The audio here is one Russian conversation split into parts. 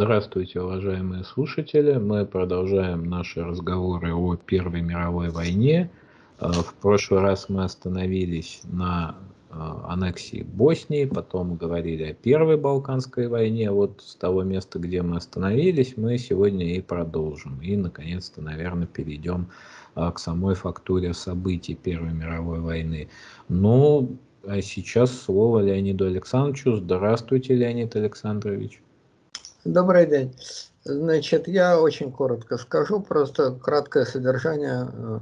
Здравствуйте, уважаемые слушатели. Мы продолжаем наши разговоры о Первой мировой войне. Э, в прошлый раз мы остановились на э, аннексии Боснии, потом говорили о Первой Балканской войне. Вот с того места, где мы остановились, мы сегодня и продолжим. И, наконец-то, наверное, перейдем э, к самой фактуре событий Первой мировой войны. Ну, а сейчас слово Леониду Александровичу. Здравствуйте, Леонид Александрович. Добрый день. Значит, я очень коротко скажу, просто краткое содержание э,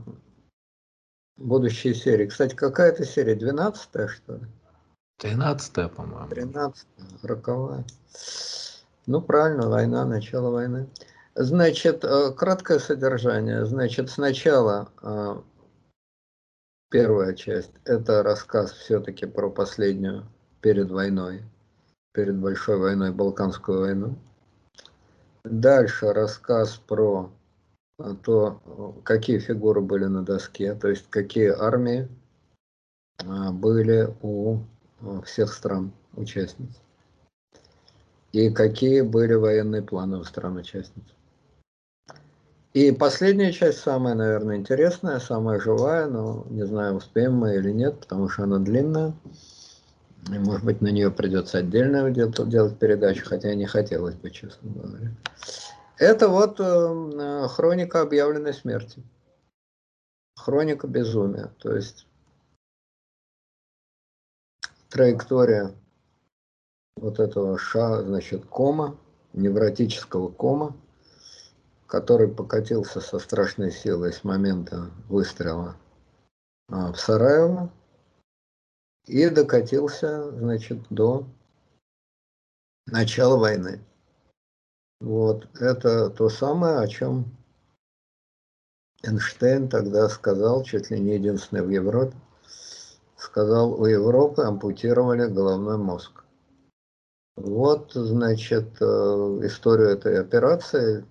будущей серии. Кстати, какая это серия? 12 что ли? 13 по-моему. 13 роковая. Ну, правильно, война, начало войны. Значит, э, краткое содержание. Значит, сначала э, первая часть, это рассказ все-таки про последнюю перед войной, перед большой войной, Балканскую войну. Дальше рассказ про то, какие фигуры были на доске, то есть какие армии а, были у а, всех стран участниц. И какие были военные планы у стран-участниц. И последняя часть, самая, наверное, интересная, самая живая, но не знаю, успеем мы или нет, потому что она длинная. Может быть, на нее придется отдельно делать, передачу, хотя не хотелось бы, честно говоря. Это вот э, хроника объявленной смерти. Хроника безумия. То есть траектория вот этого ша, значит, кома, невротического кома, который покатился со страшной силой с момента выстрела а, в Сараево, и докатился, значит, до начала войны. Вот, это то самое, о чем Эйнштейн тогда сказал, чуть ли не единственный в Европе, сказал, у Европы ампутировали головной мозг. Вот, значит, э, историю этой операции,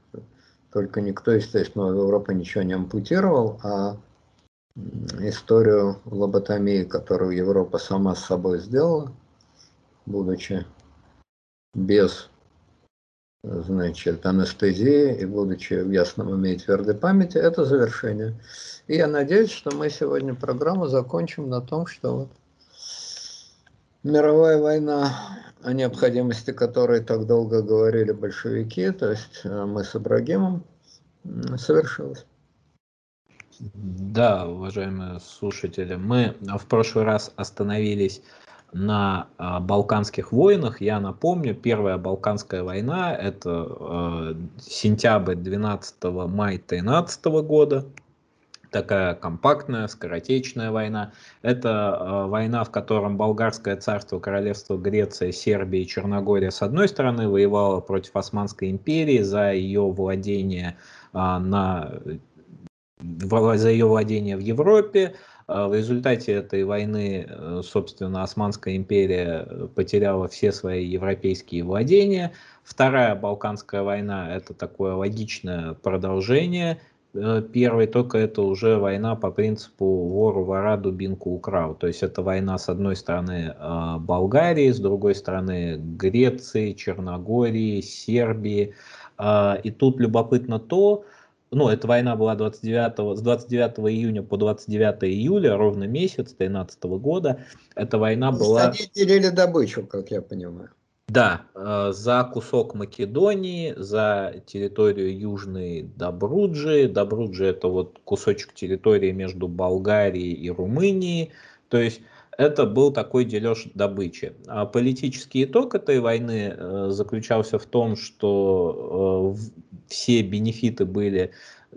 только никто, естественно, в Европе ничего не ампутировал, а историю лоботомии, которую Европа сама с собой сделала, будучи без значит, анестезии и будучи в ясном уме и твердой памяти, это завершение. И я надеюсь, что мы сегодня программу закончим на том, что вот мировая война, о необходимости которой так долго говорили большевики, то есть э, мы с Ибрагимом, совершилась. Да, уважаемые слушатели, мы в прошлый раз остановились на э, Балканских войнах. Я напомню, Первая Балканская война – это э, сентябрь 12 мая 13 года. Такая компактная, скоротечная война. Это э, война, в котором Болгарское царство, Королевство Греция, Сербия и Черногория с одной стороны воевало против Османской империи за ее владение э, на за ее владение в Европе. А, в результате этой войны, э, собственно, Османская империя э, потеряла все свои европейские владения. Вторая Балканская война – это такое логичное продолжение э, первой, только это уже война по принципу вору вора дубинку украл. То есть это война с одной стороны Болгарии, с другой стороны Греции, Черногории, Сербии. А, и тут любопытно то, ну, эта война была 29, с 29 июня по 29 июля, ровно месяц 2013 года. Эта война была... Они делили добычу, как я понимаю. Да, э, за кусок Македонии, за территорию Южной Добруджи. Добруджи это вот кусочек территории между Болгарией и Румынией. То есть это был такой дележ добычи. А политический итог этой войны э, заключался в том, что э, все бенефиты были,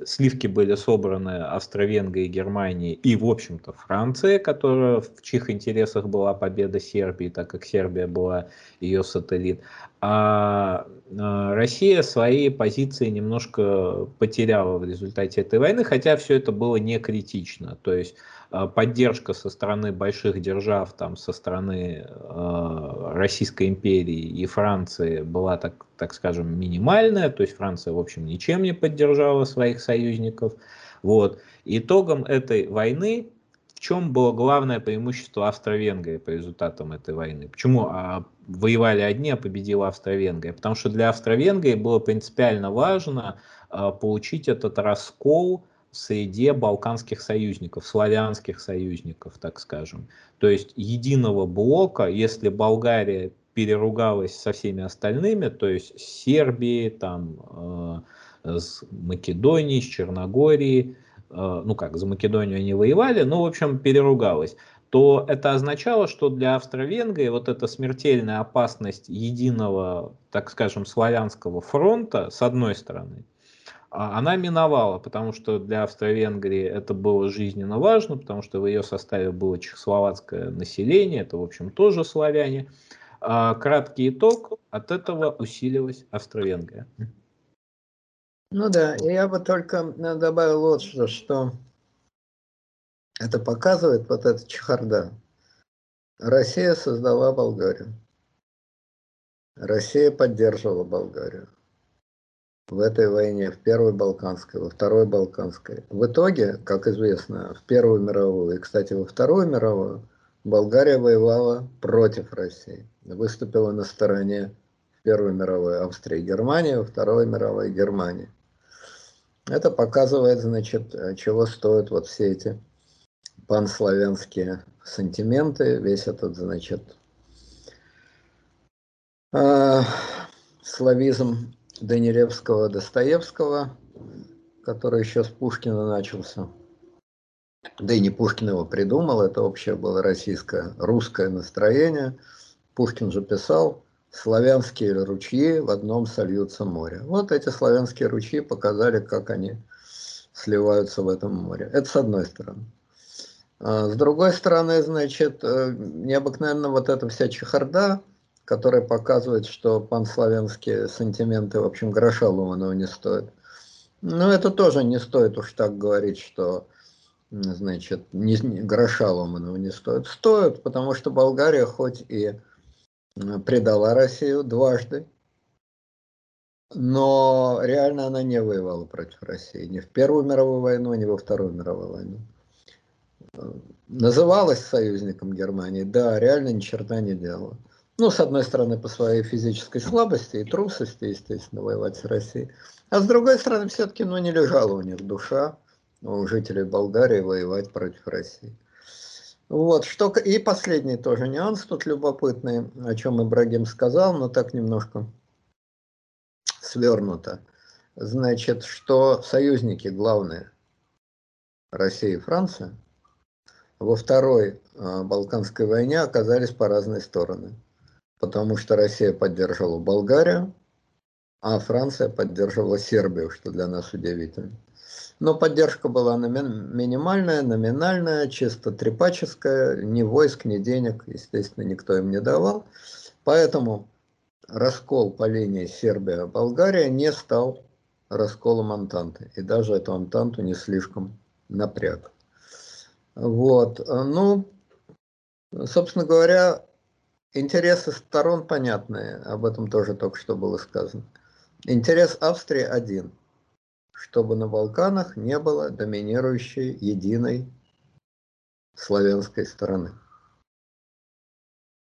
сливки были собраны Австро-Венгрией, Германией и, в общем-то, Францией, которая, в чьих интересах была победа Сербии, так как Сербия была ее сателлит. А, а Россия свои позиции немножко потеряла в результате этой войны, хотя все это было не критично. То есть поддержка со стороны больших держав, там, со стороны э, Российской империи и Франции была, так, так скажем, минимальная, то есть Франция, в общем, ничем не поддержала своих союзников. Вот. Итогом этой войны в чем было главное преимущество Австро-Венгрии по результатам этой войны? Почему а, воевали одни, а победила Австро-Венгрия? Потому что для Австро-Венгрии было принципиально важно а, получить этот раскол среде балканских союзников, славянских союзников, так скажем. То есть единого блока, если Болгария переругалась со всеми остальными, то есть с Сербией, там, э, с Македонией, с Черногорией, э, ну как, за Македонию они воевали, но, в общем, переругалась, то это означало, что для Австро-Венгрии вот эта смертельная опасность единого, так скажем, славянского фронта, с одной стороны, она миновала, потому что для Австро-Венгрии это было жизненно важно, потому что в ее составе было чехословацкое население, это, в общем, тоже славяне. А краткий итог, от этого усилилась Австро-Венгрия. Ну да, я бы только э, добавил вот что, что это показывает вот эта чехарда. Россия создала Болгарию. Россия поддерживала Болгарию в этой войне, в Первой Балканской, во Второй Балканской. В итоге, как известно, в Первую мировую и, кстати, во Вторую мировую Болгария воевала против России, выступила на стороне Первой мировой Австрии Германии, во Второй мировой Германии. Это показывает, значит, чего стоят вот все эти панславянские сантименты, весь этот, значит, э, славизм Данилевского, Достоевского, который еще с Пушкина начался. Да и не Пушкин его придумал, это общее было российское, русское настроение. Пушкин же писал, славянские ручьи в одном сольются море. Вот эти славянские ручьи показали, как они сливаются в этом море. Это с одной стороны. А с другой стороны, значит, э, необыкновенно вот эта вся чехарда, который показывает, что панславянские сантименты, в общем, гроша ломаного не стоят. Но это тоже не стоит уж так говорить, что значит, не, гроша ломаного не стоит. Стоит, потому что Болгария хоть и предала Россию дважды, но реально она не воевала против России. Ни в Первую мировую войну, ни во Вторую мировую войну. Называлась союзником Германии, да, реально ни черта не делала. Ну, с одной стороны, по своей физической слабости и трусости, естественно, воевать с Россией. А с другой стороны, все-таки, ну, не лежала у них душа, у жителей Болгарии, воевать против России. Вот, что, и последний тоже нюанс тут любопытный, о чем Ибрагим сказал, но так немножко свернуто. Значит, что союзники главные Россия и Франция во второй э, Балканской войне оказались по разные стороны потому что Россия поддерживала Болгарию, а Франция поддерживала Сербию, что для нас удивительно. Но поддержка была минимальная, номинальная, чисто трепаческая, ни войск, ни денег, естественно, никто им не давал. Поэтому раскол по линии Сербия-Болгария не стал расколом Антанты. И даже эту Антанту не слишком напряг. Вот. Ну, собственно говоря, Интересы сторон понятные, об этом тоже только что было сказано. Интерес Австрии один, чтобы на Балканах не было доминирующей единой славянской стороны.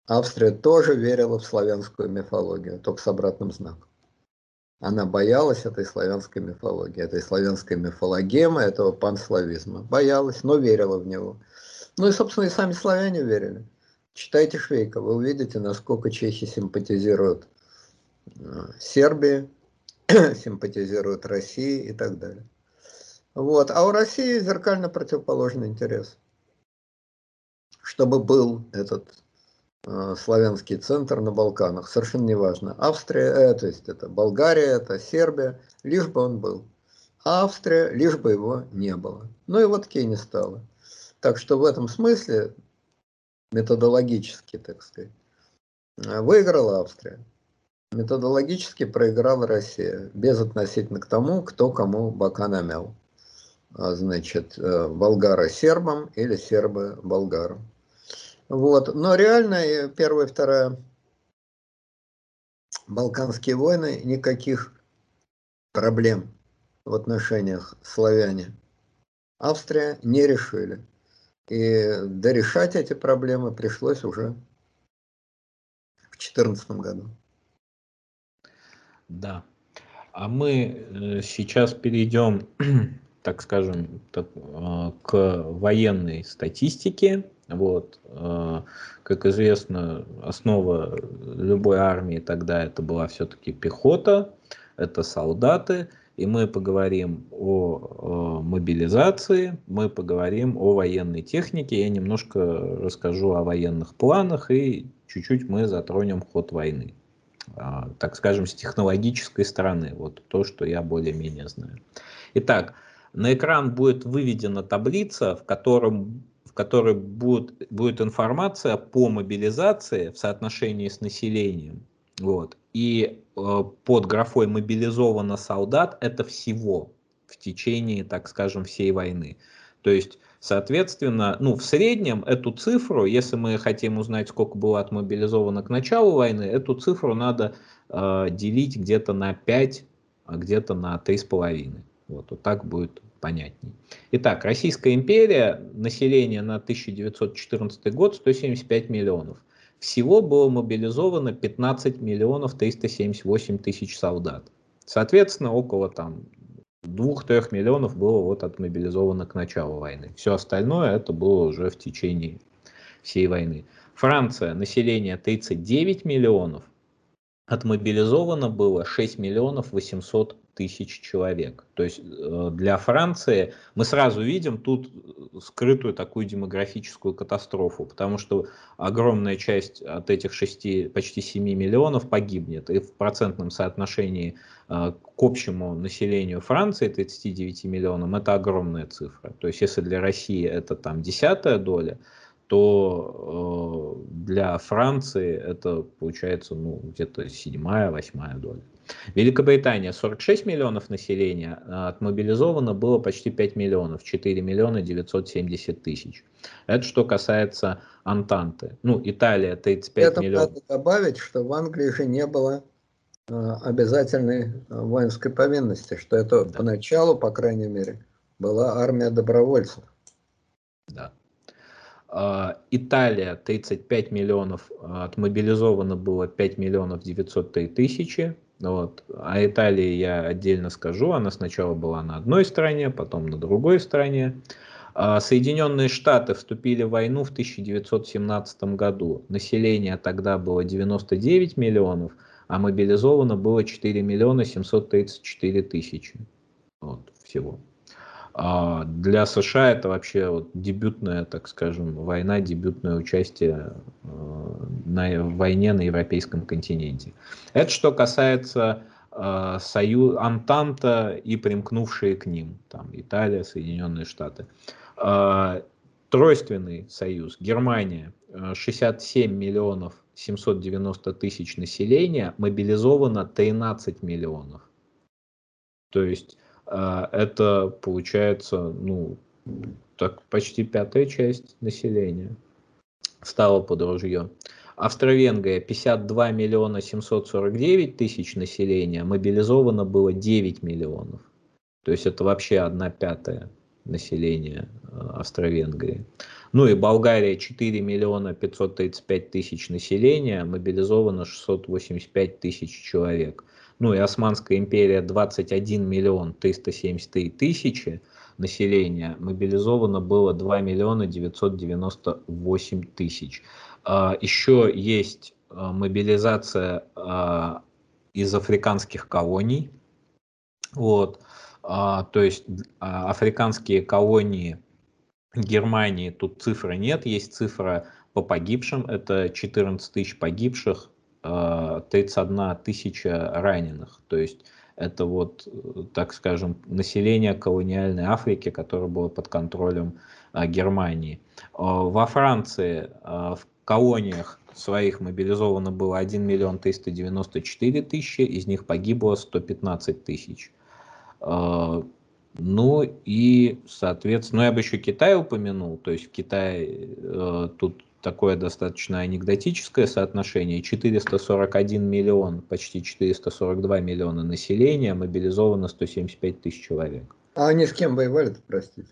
Австрия тоже верила в славянскую мифологию, только с обратным знаком. Она боялась этой славянской мифологии, этой славянской мифологемы, этого панславизма. Боялась, но верила в него. Ну и, собственно, и сами славяне верили. Читайте Швейка, вы увидите, насколько чехи симпатизируют э, Сербии, симпатизируют России и так далее. Вот. А у России зеркально противоположный интерес. Чтобы был этот э, славянский центр на Балканах, совершенно неважно. Австрия, э, то есть это Болгария, это Сербия, лишь бы он был. А Австрия, лишь бы его не было. Ну и вот Кей не стало. Так что в этом смысле методологически, так сказать. Выиграла Австрия. Методологически проиграла Россия, без относительно к тому, кто кому бока намял. А, значит, э, болгары сербам или сербы болгарам. Вот. Но реально первая и вторая Балканские войны никаких проблем в отношениях славяне Австрия не решили. И дорешать эти проблемы пришлось уже в 2014 году. Да. А мы э, сейчас перейдем, так скажем, э, к военной статистике. Вот, э, как известно, основа любой армии тогда это была все-таки пехота, это солдаты, и мы поговорим о, о мобилизации, мы поговорим о военной технике, я немножко расскажу о военных планах и чуть-чуть мы затронем ход войны. А, так скажем, с технологической стороны, вот то, что я более-менее знаю. Итак, на экран будет выведена таблица, в, котором, в которой будет, будет информация по мобилизации в соотношении с населением. Вот. И э, под графой мобилизовано солдат это всего в течение, так скажем, всей войны. То есть Соответственно, ну, в среднем эту цифру, если мы хотим узнать, сколько было отмобилизовано к началу войны, эту цифру надо э, делить где-то на 5, а где-то на 3,5. Вот, вот так будет понятней. Итак, Российская империя, население на 1914 год 175 миллионов. Всего было мобилизовано 15 миллионов 378 тысяч солдат. Соответственно, около там двух-трех миллионов было вот отмобилизовано к началу войны. Все остальное это было уже в течение всей войны. Франция, население 39 миллионов, отмобилизовано было 6 миллионов 800 тысяч человек. То есть э, для Франции мы сразу видим тут скрытую такую демографическую катастрофу, потому что огромная часть от этих 6, почти 7 миллионов погибнет. И в процентном соотношении э, к общему населению Франции 39 миллионам это огромная цифра. То есть если для России это там десятая доля, то э, для Франции это получается ну, где-то седьмая, восьмая доля. Великобритания 46 миллионов населения, а отмобилизовано было почти 5 миллионов, 4 миллиона 970 тысяч. Это что касается Антанты. Ну, Италия 35 Это миллионов. надо добавить, что в Англии же не было э, обязательной э, воинской повинности, что это да. поначалу, по крайней мере, была армия добровольцев. Да. А, Италия 35 миллионов, а, отмобилизовано было 5 миллионов 903 тысячи. Вот. А Италии я отдельно скажу, она сначала была на одной стороне, потом на другой стороне. А, Соединенные Штаты вступили в войну в 1917 году. Население тогда было 99 миллионов, а мобилизовано было 4 миллиона 734 тысячи. Вот, всего. А для США это вообще вот дебютная, так скажем, война, дебютное участие э, на войне на европейском континенте. Это что касается э, союз, Антанта и примкнувшие к ним, там Италия, Соединенные Штаты. Э, тройственный союз, Германия, 67 миллионов 790 тысяч населения, мобилизовано 13 миллионов. То есть это получается, ну, так почти пятая часть населения стала под ружье. Австро-Венгрия 52 миллиона 749 тысяч населения, мобилизовано было 9 миллионов. То есть это вообще одна пятая населения а, Австро-Венгрии. Ну и Болгария 4 миллиона 535 тысяч населения, мобилизовано 685 тысяч человек ну и Османская империя 21 миллион 373 тысячи населения, мобилизовано было 2 миллиона 998 тысяч. А, еще есть а, мобилизация а, из африканских колоний. Вот. То есть африканские колонии Германии, тут цифры нет, есть цифра по погибшим, это 14 тысяч погибших 31 э, тысяча раненых. То есть это вот, так скажем, население колониальной Африки, которое было под контролем э, Германии. Э, во Франции в колониях своих мобилизовано было 1 миллион 394 тысячи, из них погибло 115 тысяч. Ну и, соответственно, ну я бы еще Китай упомянул, то есть в Китае тут такое достаточно анекдотическое соотношение. 441 миллион, почти 442 миллиона населения, мобилизовано 175 тысяч человек. А они с кем воевали-то, простите?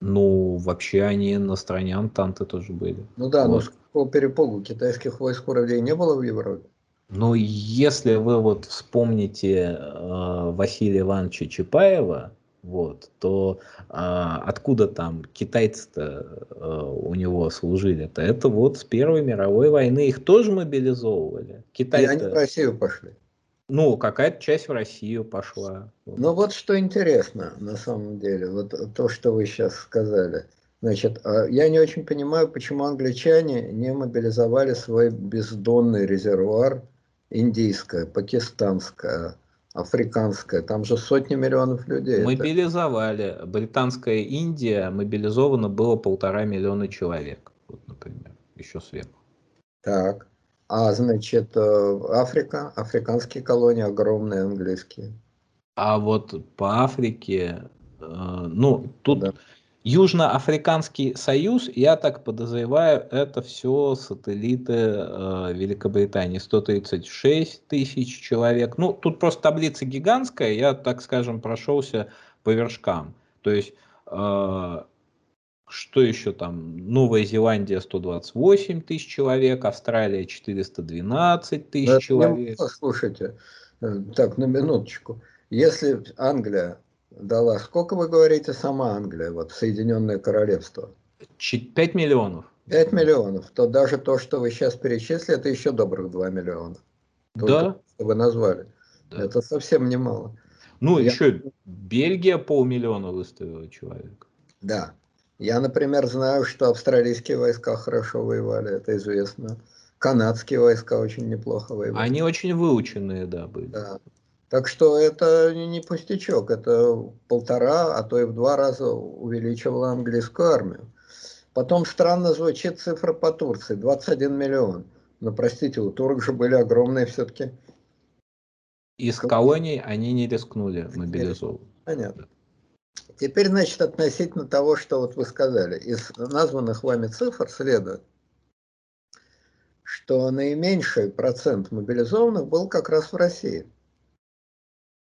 Ну, вообще они на стороне Антанты тоже были. Ну да, вот. но по перепугу китайских войск вроде не было в Европе. Ну, если вы вот вспомните э, Василия Ивановича Чапаева, вот, то а, откуда там китайцы-то а, у него служили-то? Это вот с Первой мировой войны их тоже мобилизовывали. Китай И они в Россию пошли. Ну, какая-то часть в Россию пошла. Ну вот что интересно на самом деле, вот то, что вы сейчас сказали. Значит, а, я не очень понимаю, почему англичане не мобилизовали свой бездонный резервуар индийское, пакистанское, африканская, там же сотни миллионов людей. Мобилизовали. Британская Индия мобилизовано было полтора миллиона человек, вот, например, еще сверху. Так. А значит, э, Африка, африканские колонии огромные английские. А вот по Африке, э, ну, тут да. Южноафриканский союз, я так подозреваю, это все сателлиты э, Великобритании. 136 тысяч человек. Ну, тут просто таблица гигантская, я, так скажем, прошелся по вершкам. То есть, э, что еще там? Новая Зеландия 128 тысяч человек, Австралия 412 тысяч человек. Слушайте, э, так, на минуточку. Если Англия дала. Сколько вы говорите сама Англия, вот Соединенное Королевство? 5 миллионов. 5 миллионов. То даже то, что вы сейчас перечислили, это еще добрых 2 миллиона. Только да. Что вы назвали. Да. Это совсем немало. Ну, Я... еще Бельгия полмиллиона выставила человек. Да. Я, например, знаю, что австралийские войска хорошо воевали, это известно. Канадские войска очень неплохо воевали. Они очень выученные, да, были. Да. Так что это не пустячок, это полтора, а то и в два раза увеличивало английскую армию. Потом странно звучит цифра по Турции, 21 миллион. Но простите, у турок же были огромные все-таки. Из колоний они не рискнули мобилизовывать. Понятно. Теперь, значит, относительно того, что вот вы сказали, из названных вами цифр следует, что наименьший процент мобилизованных был как раз в России.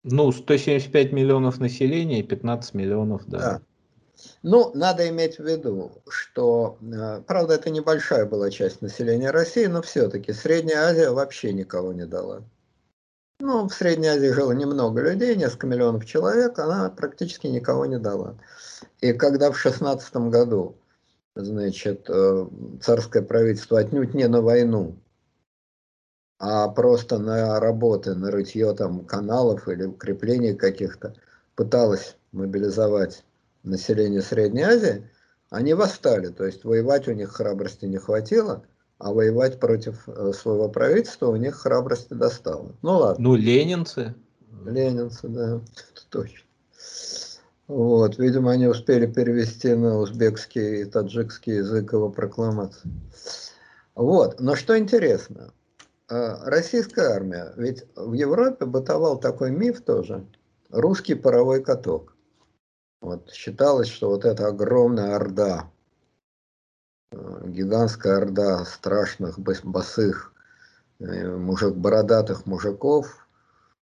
Ну, 175 миллионов населения и 15 миллионов, да. да. Ну, надо иметь в виду, что, э, правда, это небольшая была часть населения России, но все-таки Средняя Азия вообще никого не дала. Ну, в Средней Азии жило немного людей, несколько миллионов человек, она практически никого не дала. И когда в 16 году, значит, э, царское правительство отнюдь не на войну, а просто на работы, на рытье там каналов или укрепление каких-то пыталась мобилизовать население Средней Азии, они восстали. То есть воевать у них храбрости не хватило, а воевать против э, своего правительства у них храбрости достало. Ну ладно. Ну, ленинцы. Ленинцы, да, точно. Вот, видимо, они успели перевести на узбекский и таджикский язык его прокламации. Вот, но что интересно, российская армия, ведь в Европе бытовал такой миф тоже, русский паровой каток. Вот, считалось, что вот эта огромная орда, э, гигантская орда страшных босых э, мужик, бородатых мужиков,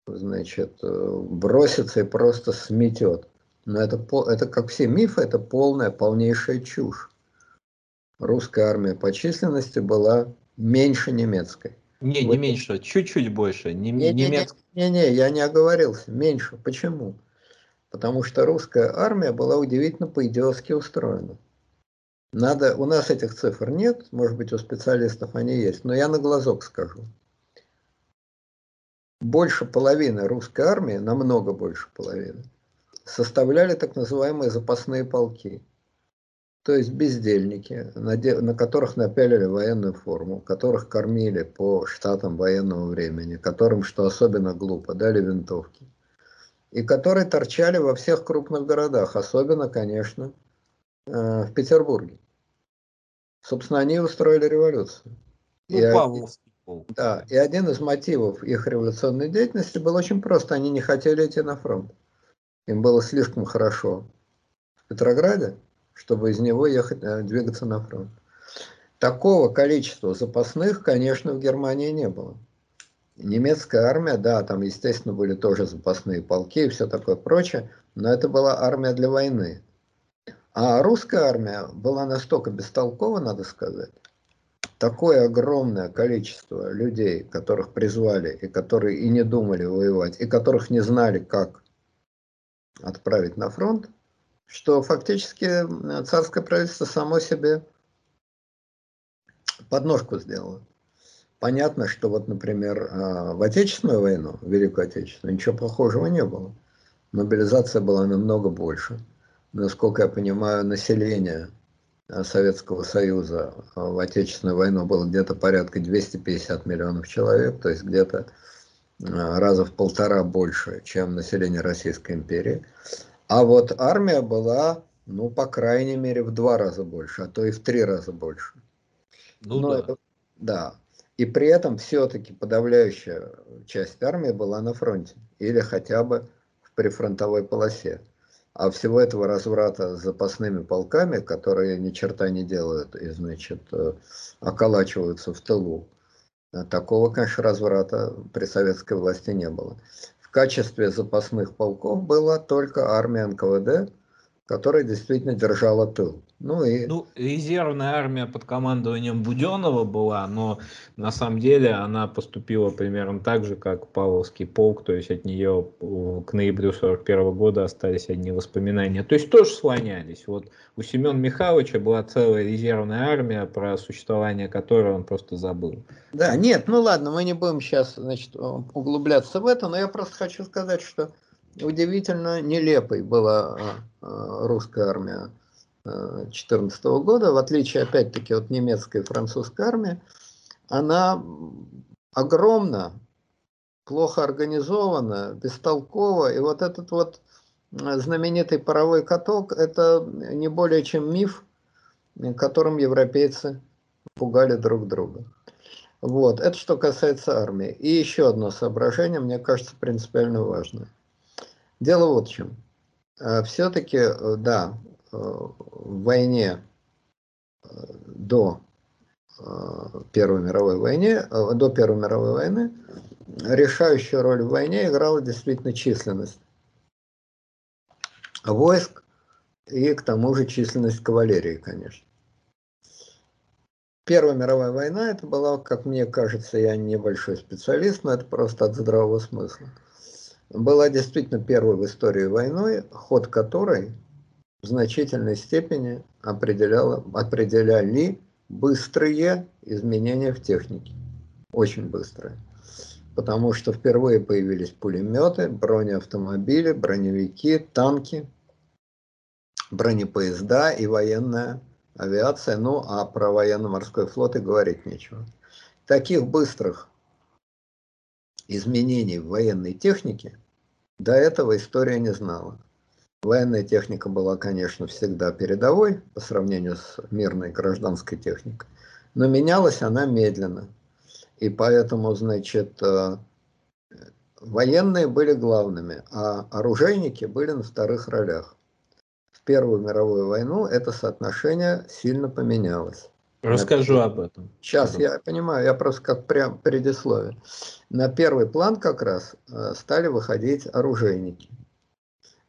значит, э, бросится и просто сметет. Но это, это, как все мифы, это полная, полнейшая чушь. Русская армия по численности была меньше немецкой. Не, не меньше, чуть-чуть больше. Не, не, не, немец... не, не, я не оговорился. Меньше. Почему? Потому что русская армия была удивительно по-идиотски устроена. Надо, у нас этих цифр нет, может быть, у специалистов они есть, но я на глазок скажу. Больше половины русской армии, намного больше половины, составляли так называемые запасные полки то есть бездельники, на которых напялили военную форму, которых кормили по штатам военного времени, которым, что особенно глупо, дали винтовки, и которые торчали во всех крупных городах, особенно, конечно, э, в Петербурге. Собственно, они устроили революцию. Ну, и, Павловский полк. Да, и один из мотивов их революционной деятельности был очень прост. Они не хотели идти на фронт. Им было слишком хорошо в Петрограде, чтобы из него ехать, э, двигаться на фронт. Такого количества запасных, конечно, в Германии не было. Немецкая армия, да, там, естественно, были тоже запасные полки и все такое прочее, но это была армия для войны. А русская армия была настолько бестолкова, надо сказать, такое огромное количество людей, которых призвали, и которые и не думали воевать, и которых не знали, как отправить на фронт, что фактически царское правительство само себе подножку сделало. Понятно, что вот, например, а, в Отечественную войну, в Великую Отечественную, ничего похожего не было. Мобилизация была намного больше. Насколько я понимаю, население а, Советского Союза в Отечественную войну было где-то порядка 250 миллионов человек, то есть где-то раза в полтора больше, чем население Российской империи. А вот армия была, ну, по крайней мере, в два раза больше, а то и в три раза больше. Ну, Но да. Это, да. И при этом все-таки подавляющая часть армии была на фронте или хотя бы в прифронтовой полосе. А всего этого разврата с запасными полками, которые ни черта не делают и, значит, э, околачиваются в тылу, э, такого, конечно, разврата при советской власти не было. Качестве запасных полков была только армия НКВД, которая действительно держала тыл. Ну, и... ну, резервная армия под командованием Буденова была, но на самом деле она поступила примерно так же, как Павловский полк, то есть от нее к ноябрю 41 года остались одни воспоминания. То есть тоже слонялись. Вот у Семена Михайловича была целая резервная армия, про существование которой он просто забыл. Да, нет, ну ладно, мы не будем сейчас значит, углубляться в это, но я просто хочу сказать, что удивительно нелепой была а, а, русская армия 2014 года, в отличие опять-таки от немецкой и французской армии, она огромна, плохо организована, бестолкова, и вот этот вот знаменитый паровой каток, это не более чем миф, которым европейцы пугали друг друга. Вот, это что касается армии. И еще одно соображение, мне кажется, принципиально важное. Дело вот в чем. А, Все-таки, э, да, э, в войне э, до Первой мировой войны, до Первой мировой войны, решающую роль в войне играла действительно численность войск и к тому же численность кавалерии, конечно. Первая мировая война, это была, как мне кажется, я небольшой специалист, но это просто от здравого смысла была действительно первой в истории войной, ход которой в значительной степени определяла, определяли быстрые изменения в технике. Очень быстрые. Потому что впервые появились пулеметы, бронеавтомобили, броневики, танки, бронепоезда и военная авиация. Ну, а про военно-морской флот и говорить нечего. Таких быстрых изменений в военной технике до этого история не знала. Военная техника была, конечно, всегда передовой по сравнению с мирной гражданской техникой, но менялась она медленно. И поэтому, значит, э, военные были главными, а оружейники были на вторых ролях. В Первую мировую войну это соотношение сильно поменялось. Расскажу об этом. Сейчас, я понимаю, я просто как прям предисловие. На первый план как раз э, стали выходить оружейники.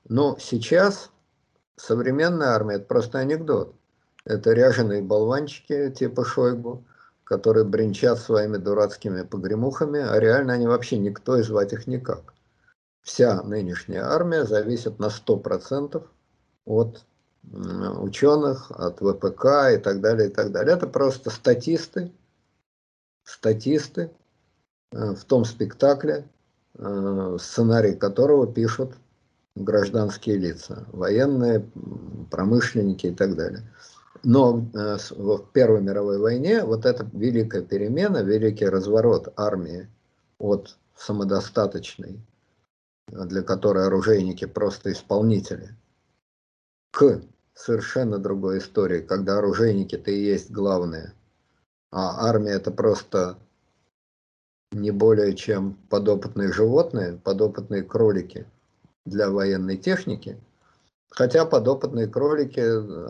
Но сейчас современная армия – это просто анекдот. Это ряженые болванчики типа Шойгу, которые бренчат своими дурацкими погремухами, а реально они вообще никто и звать их никак. Вся нынешняя армия зависит на 100% от ученых, от ВПК и так далее, и так далее. Это просто статисты, статисты э, в том спектакле, э, сценарий которого пишут гражданские лица, военные, промышленники и так далее. Но э, в Первой мировой войне вот эта великая перемена, великий разворот армии от самодостаточной, для которой оружейники просто исполнители, к совершенно другой истории, когда оружейники-то и есть главные, а армия это просто не более чем подопытные животные, подопытные кролики для военной техники, хотя подопытные кролики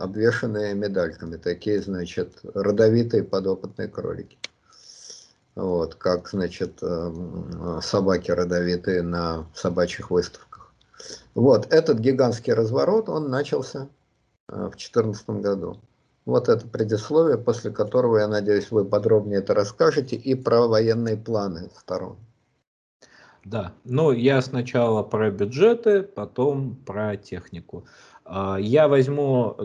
обвешанные медальками, такие, значит, родовитые подопытные кролики. Вот, как, значит, э, собаки родовитые на собачьих выставках. Вот, этот гигантский разворот, он начался в 2014 году. Вот это предисловие, после которого, я надеюсь, вы подробнее это расскажете и про военные планы сторон. Да, ну я сначала про бюджеты, потом про технику. А, я возьму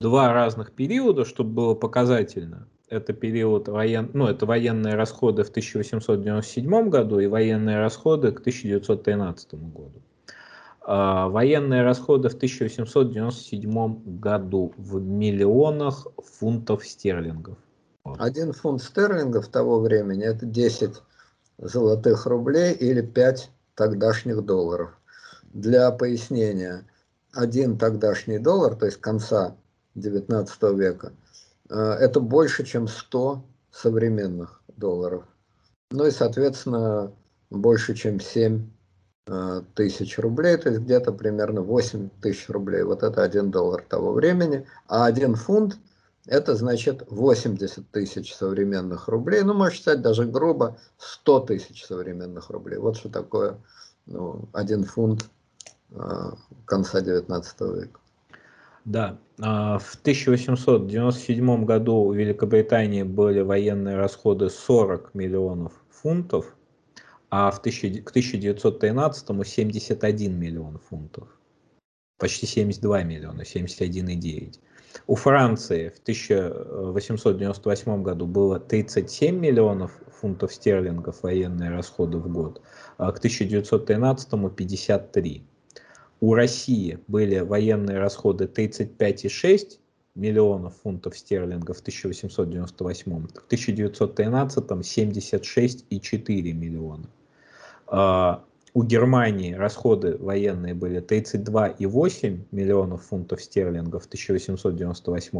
два разных периода, чтобы было показательно. Это период воен... ну, это военные расходы в 1897 году и военные расходы к 1913 году. А, военные расходы в 1897 году в миллионах фунтов стерлингов. Один фунт стерлингов того времени это 10 золотых рублей или 5 тогдашних долларов. Для пояснения, один тогдашний доллар, то есть конца 19 века, э, это больше, чем 100 современных долларов. Ну и, соответственно, больше, чем 7 э, тысяч рублей, то есть где-то примерно 8 тысяч рублей. Вот это один доллар того времени. А один фунт – это значит 80 тысяч современных рублей, ну, можно считать даже грубо 100 тысяч современных рублей. Вот что такое ну, один фунт э, конца 19 века. Да, а, в 1897 году в Великобритании были военные расходы 40 миллионов фунтов, а в 1000, к 1913 71 миллион фунтов. Почти 72 миллиона, 71,9. У Франции в 1898 году было 37 миллионов фунтов стерлингов военные расходы в год, а к 1913 53. У России были военные расходы 35,6 миллионов фунтов стерлингов в 1898, к 1913 76,4 миллиона. У Германии расходы военные были 32,8 миллионов фунтов стерлингов в 1898,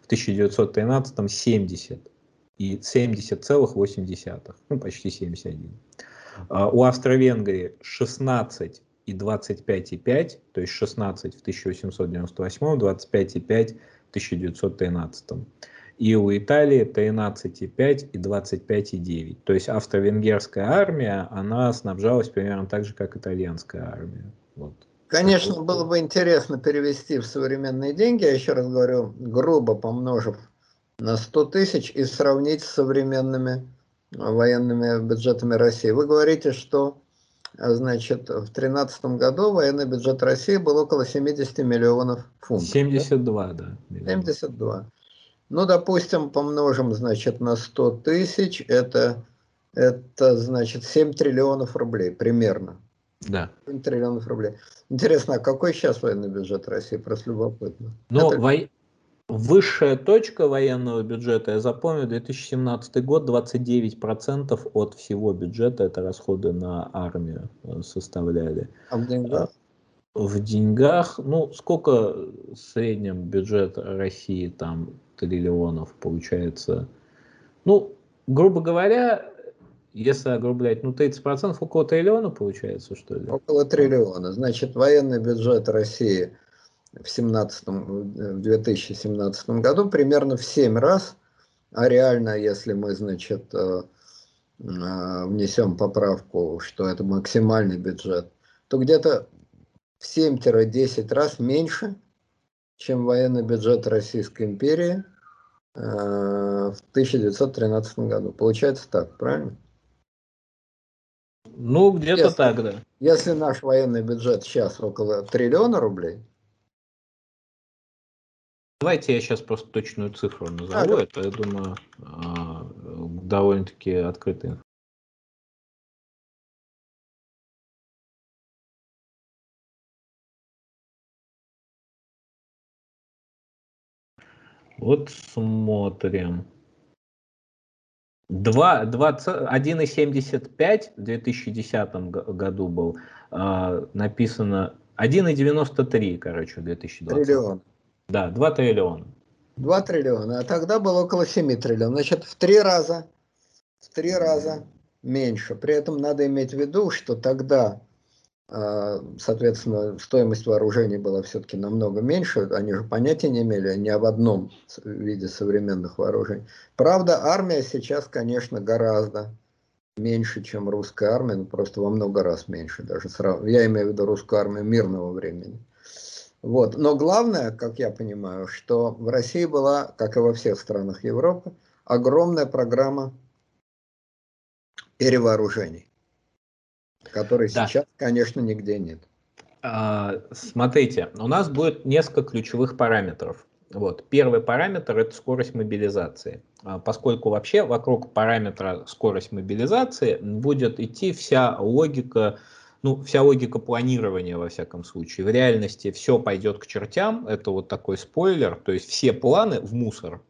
в 1913 70 и 70,8, ну почти 71. А у Австро-Венгрии 16 и 25,5, то есть 16 в 1898, 25,5 в 1913 и у Италии 13,5 и 25,9. То есть австро-венгерская армия, она снабжалась примерно так же, как итальянская армия. Вот. Конечно, было бы интересно перевести в современные деньги, я еще раз говорю, грубо помножив на 100 тысяч и сравнить с современными военными бюджетами России. Вы говорите, что значит, в 2013 году военный бюджет России был около 70 миллионов фунтов. 72, да. да 72. Ну, допустим, помножим, значит, на 100 тысяч, это, это, значит, 7 триллионов рублей примерно. Да. 7 триллионов рублей. Интересно, а какой сейчас военный бюджет России? Просто любопытно. Ну, это... во... высшая точка военного бюджета, я запомню, 2017 год, 29% от всего бюджета, это расходы на армию э, составляли. А в деньгах? В деньгах, ну, сколько в среднем бюджет России там триллионов получается. Ну, грубо говоря, если огрублять, ну 30% около триллиона получается, что ли? Около триллиона. Значит, военный бюджет России в, 17, в 2017 году примерно в 7 раз, а реально, если мы, значит, э, э, внесем поправку, что это максимальный бюджет, то где-то в 7-10 раз меньше, чем военный бюджет Российской империи э, в 1913 году. Получается так, правильно? Ну, где-то так, да. Если наш военный бюджет сейчас около триллиона рублей. Давайте я сейчас просто точную цифру назову. А, Это, я думаю, э, довольно-таки открытая Вот смотрим. 1,75 в 2010 году был э, написано 1,93, короче, в 2020. Триллион. Да, 2 триллиона. 2 триллиона, а тогда было около 7 триллионов. Значит, в три раза, в три раза меньше. При этом надо иметь в виду, что тогда соответственно, стоимость вооружений была все-таки намного меньше, они же понятия не имели ни об одном виде современных вооружений. Правда, армия сейчас, конечно, гораздо меньше, чем русская армия, ну просто во много раз меньше, даже срав... я имею в виду русскую армию мирного времени. Вот. Но главное, как я понимаю, что в России была, как и во всех странах Европы, огромная программа перевооружений, которой да. сейчас, конечно, нигде нет. А, смотрите, у нас будет несколько ключевых параметров. Вот. Первый параметр – это скорость мобилизации. А, поскольку вообще вокруг параметра скорость мобилизации будет идти вся логика ну, вся логика планирования, во всяком случае. В реальности все пойдет к чертям, это вот такой спойлер, то есть все планы в мусор.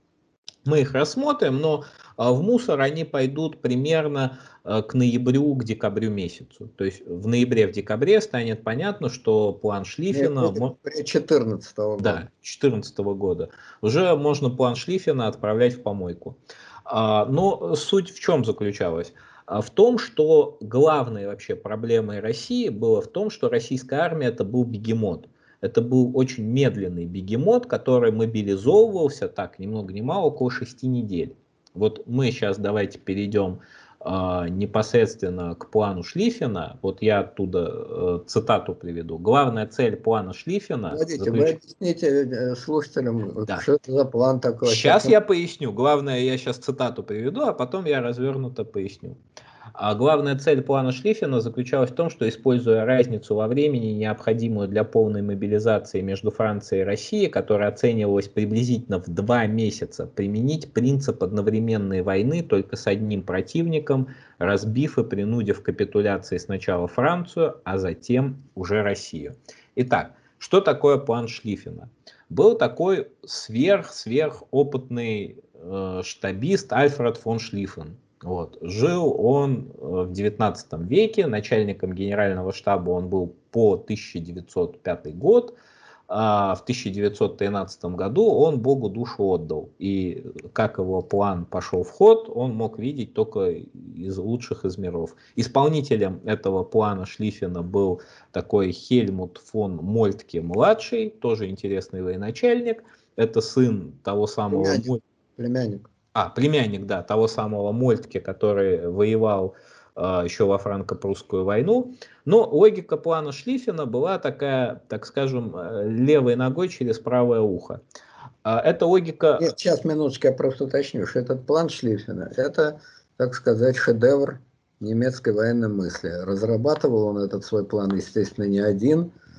Мы их рассмотрим, но а, в мусор они пойдут примерно а, к ноябрю, к декабрю месяцу. То есть в ноябре, в декабре станет понятно, что план Шлиффена... 2014 года. Да, 2014 года. Уже можно план Шлиффена отправлять в помойку. А, но суть в чем заключалась? А в том, что главной вообще проблемой России было в том, что российская армия это был бегемот. Это был очень медленный бегемот, который мобилизовывался так, ни много ни мало, около шести недель. Вот мы сейчас давайте перейдем э, непосредственно к плану Шлиффена. Вот я оттуда э, цитату приведу. Главная цель плана Шлиффена... Погодите, заключ... вы объясните э, слушателям, да. что это за план такой? Сейчас я поясню. Главное, я сейчас цитату приведу, а потом я развернуто поясню. А главная цель плана Шлиффена заключалась в том, что, используя разницу во времени, необходимую для полной мобилизации между Францией и Россией, которая оценивалась приблизительно в два месяца, применить принцип одновременной войны только с одним противником, разбив и принудив капитуляции сначала Францию, а затем уже Россию. Итак, что такое план Шлиффена? Был такой сверх-сверхопытный э, штабист Альфред фон Шлиффен, вот. Жил он э, в 19 веке, начальником генерального штаба он был по 1905 год, а в 1913 году он Богу душу отдал. И как его план пошел в ход, он мог видеть только из лучших из миров. Исполнителем этого плана Шлиффена был такой Хельмут фон Мольтке-младший, тоже интересный военачальник. Это сын того самого... Племянник. Племянник. А, племянник, да, того самого Мольтке, который воевал э, еще во франко-прусскую войну. Но логика плана Шлиффена была такая, так скажем, э, левой ногой через правое ухо. А эта логика... Нет, сейчас, минуточку, я просто уточню, что этот план Шлиффена, это, так сказать, шедевр немецкой военной мысли. Разрабатывал он этот свой план, естественно, не один, а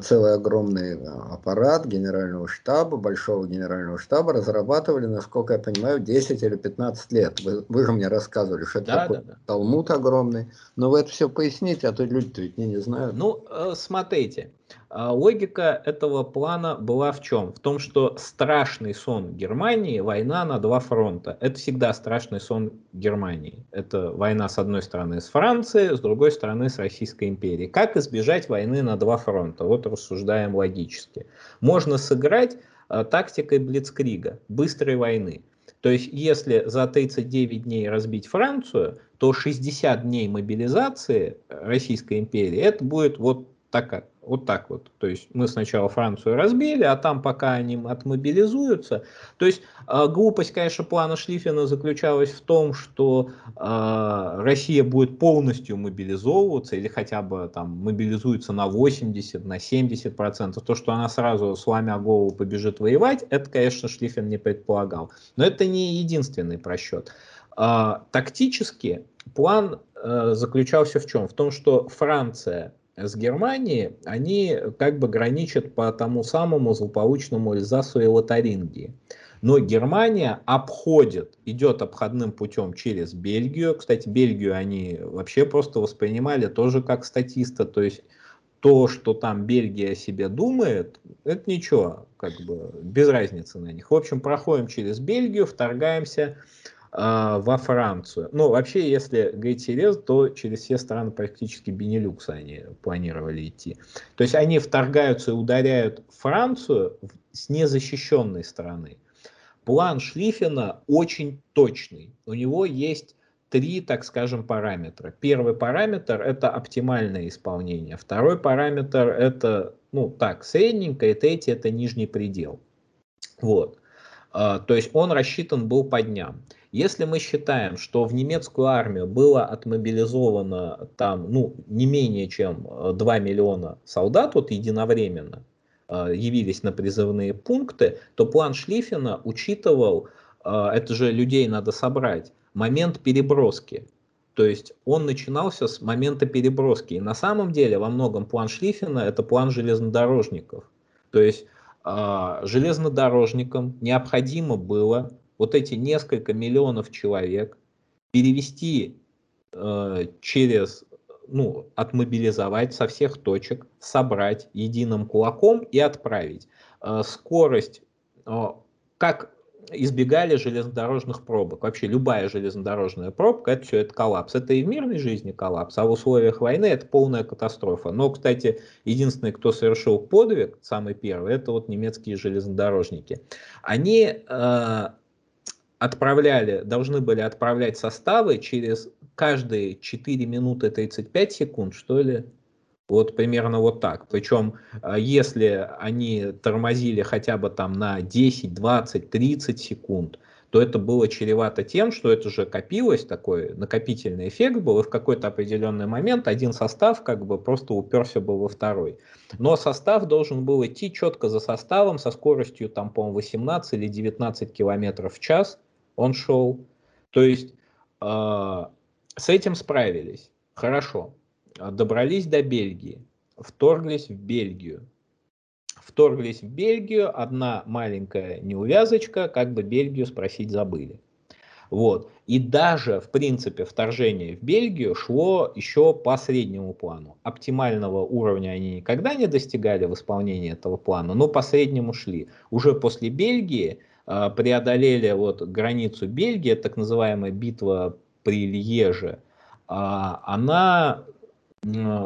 целый огромный э, аппарат генерального штаба, большого генерального штаба разрабатывали, насколько я понимаю, 10 или 15 лет. Вы, вы же мне рассказывали, что это да, такой да, да. талмуд огромный. Но вы это все поясните, а то люди-то ведь не, не знают. Ну, э, смотрите, а, логика этого плана была в чем? В том, что страшный сон Германии – война на два фронта. Это всегда страшный сон Германии. Это война с одной стороны с Францией, с другой стороны с Российской империей. Как избежать войны на два фронта? Вот рассуждаем логически. Можно сыграть а, тактикой Блицкрига, быстрой войны. То есть, если за 39 дней разбить Францию, то 60 дней мобилизации Российской империи, это будет вот так, вот так вот. То есть мы сначала Францию разбили, а там пока они отмобилизуются. То есть э, глупость, конечно, плана Шлиффена заключалась в том, что э, Россия будет полностью мобилизовываться или хотя бы там мобилизуется на 80, на 70 процентов. То, что она сразу сломя голову побежит воевать, это, конечно, Шлиффен не предполагал. Но это не единственный просчет. Э, тактически план э, заключался в чем? В том, что Франция с Германией, они как бы граничат по тому самому злополучному Эльзасу и Лотарингии. Но Германия обходит, идет обходным путем через Бельгию. Кстати, Бельгию они вообще просто воспринимали тоже как статиста. То есть то, что там Бельгия о себе думает, это ничего, как бы без разницы на них. В общем, проходим через Бельгию, вторгаемся во Францию. Ну, вообще, если говорить серьезно, то через все страны практически Бенилюкса они планировали идти. То есть они вторгаются и ударяют Францию с незащищенной стороны. План Шлиффена очень точный. У него есть три, так скажем, параметра. Первый параметр – это оптимальное исполнение. Второй параметр – это, ну, так, средненькое. И третий – это нижний предел. Вот. А, то есть он рассчитан был по дням. Если мы считаем, что в немецкую армию было отмобилизовано там, ну, не менее чем 2 э, миллиона солдат вот единовременно, э, явились на призывные пункты, то план Шлиффена учитывал, э, это же людей надо собрать, момент переброски. То есть он начинался с момента переброски. И на самом деле во многом план Шлиффена это план железнодорожников. То есть э, железнодорожникам необходимо было вот эти несколько миллионов человек перевести э, через, ну, отмобилизовать со всех точек, собрать единым кулаком и отправить. Э, скорость, э, как избегали железнодорожных пробок. Вообще любая железнодорожная пробка, это все, это коллапс. Это и в мирной жизни коллапс, а в условиях войны это полная катастрофа. Но, кстати, единственный, кто совершил подвиг, самый первый, это вот немецкие железнодорожники. Они э, отправляли, должны были отправлять составы через каждые 4 минуты 35 секунд, что ли, вот примерно вот так. Причем, а, если они тормозили хотя бы там на 10, 20, 30 секунд, то это было чревато тем, что это же копилось, такой накопительный эффект был, и в какой-то определенный момент один состав как бы просто уперся был во второй. Но состав должен был идти четко за составом со скоростью там, по-моему, 18 или 19 километров в час он шел. То есть э, с этим справились. Хорошо. А, добрались до Бельгии, вторглись в Бельгию. Вторглись в Бельгию, одна маленькая неувязочка, как бы Бельгию спросить забыли. Вот. И даже, в принципе, вторжение в Бельгию шло еще по среднему плану. Оптимального уровня они никогда не достигали в исполнении этого плана, но по среднему шли. Уже после Бельгии преодолели вот границу Бельгии, так называемая битва при Льеже, э, она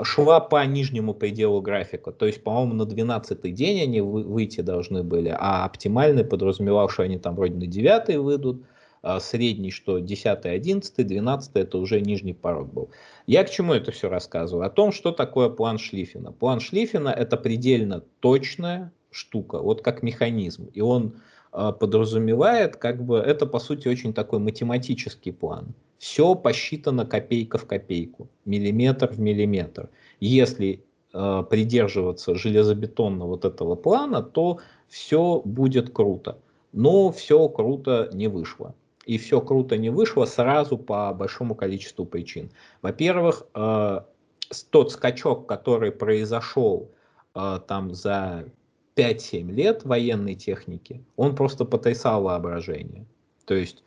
шла по нижнему пределу графика. То есть, по-моему, на 12 день они выйти должны были, а оптимальный подразумевал, что они там вроде на 9 выйдут, а средний, что 10, 11, 12 это уже нижний порог был. Я к чему это все рассказываю? О том, что такое план Шлиффена. План Шлиффена это предельно точная штука, вот как механизм. И он подразумевает, как бы, это по сути очень такой математический план. Все посчитано копейка в копейку, миллиметр в миллиметр. Если э, придерживаться железобетонного вот этого плана, то все будет круто. Но все круто не вышло. И все круто не вышло сразу по большому количеству причин. Во-первых, э, тот скачок, который произошел э, там за 5-7 лет военной техники, он просто потрясал воображение. То есть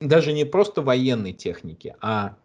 даже не просто военной техники, а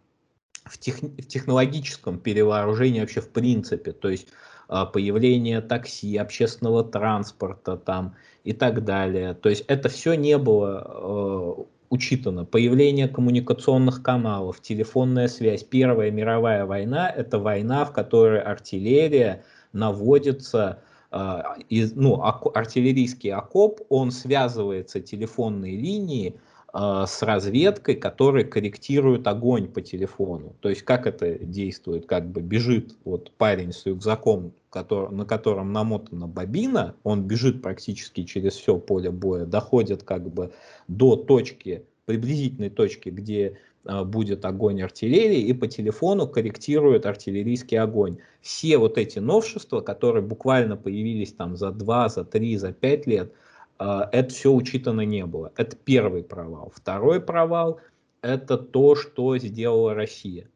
в, тех, в технологическом перевооружении вообще в принципе, то есть а, появление такси, общественного транспорта там и так далее. То есть это все не было э, учитано. Появление коммуникационных каналов, телефонная связь. Первая мировая война – это война, в которой артиллерия наводится из, ну, артиллерийский окоп, он связывается телефонные линии а, с разведкой, которая корректирует огонь по телефону. То есть как это действует? Как бы бежит вот парень с рюкзаком, который, на котором намотана бобина, он бежит практически через все поле боя, доходит как бы до точки, приблизительной точки, где а, будет огонь артиллерии, и по телефону корректирует артиллерийский огонь. Все вот эти новшества, которые буквально появились там за 2, за 3, за 5 лет – а, это все учитано не было. Это первый провал. Второй провал – это то, что сделала Россия.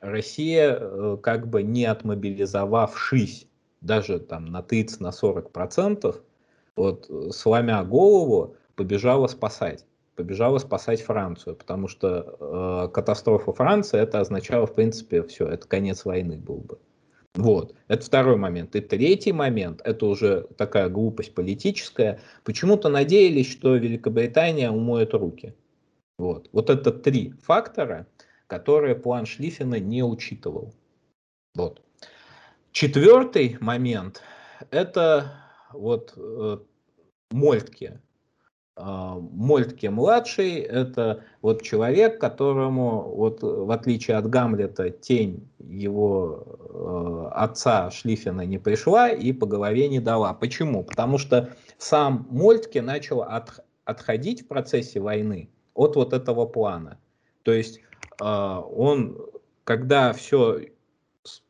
Россия, э, как бы не отмобилизовавшись даже там на 30, на 40 процентов, вот сломя голову, побежала спасать. Побежала спасать Францию, потому что э, катастрофа Франции это означало, в принципе, все, это конец войны был бы. Вот, это второй момент. И третий момент, это уже такая глупость политическая, почему-то надеялись, что Великобритания умоет руки. Вот, вот это три фактора, которые план Шлиффена не учитывал. Вот. Четвертый момент, это вот э, Мольтке, Мольтке младший это вот человек, которому вот в отличие от Гамлета тень его э, отца Шлиффена не пришла и по голове не дала. Почему? Потому что сам Мольтке начал от, отходить в процессе войны от вот этого плана. То есть э, он, когда все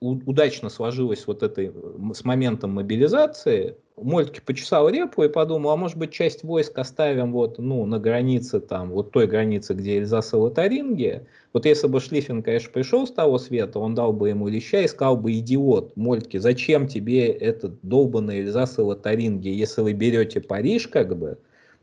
удачно сложилось вот этой с моментом мобилизации, Мольтке почесал репу и подумал, а может быть часть войск оставим вот, ну, на границе там, вот той границе, где Эльзас и Лотарингия. Вот если бы Шлиффен, конечно, пришел с того света, он дал бы ему леща и сказал бы, идиот, Мольтке, зачем тебе этот долбанный Эльзас и Лотарингия? Если вы берете Париж, как бы,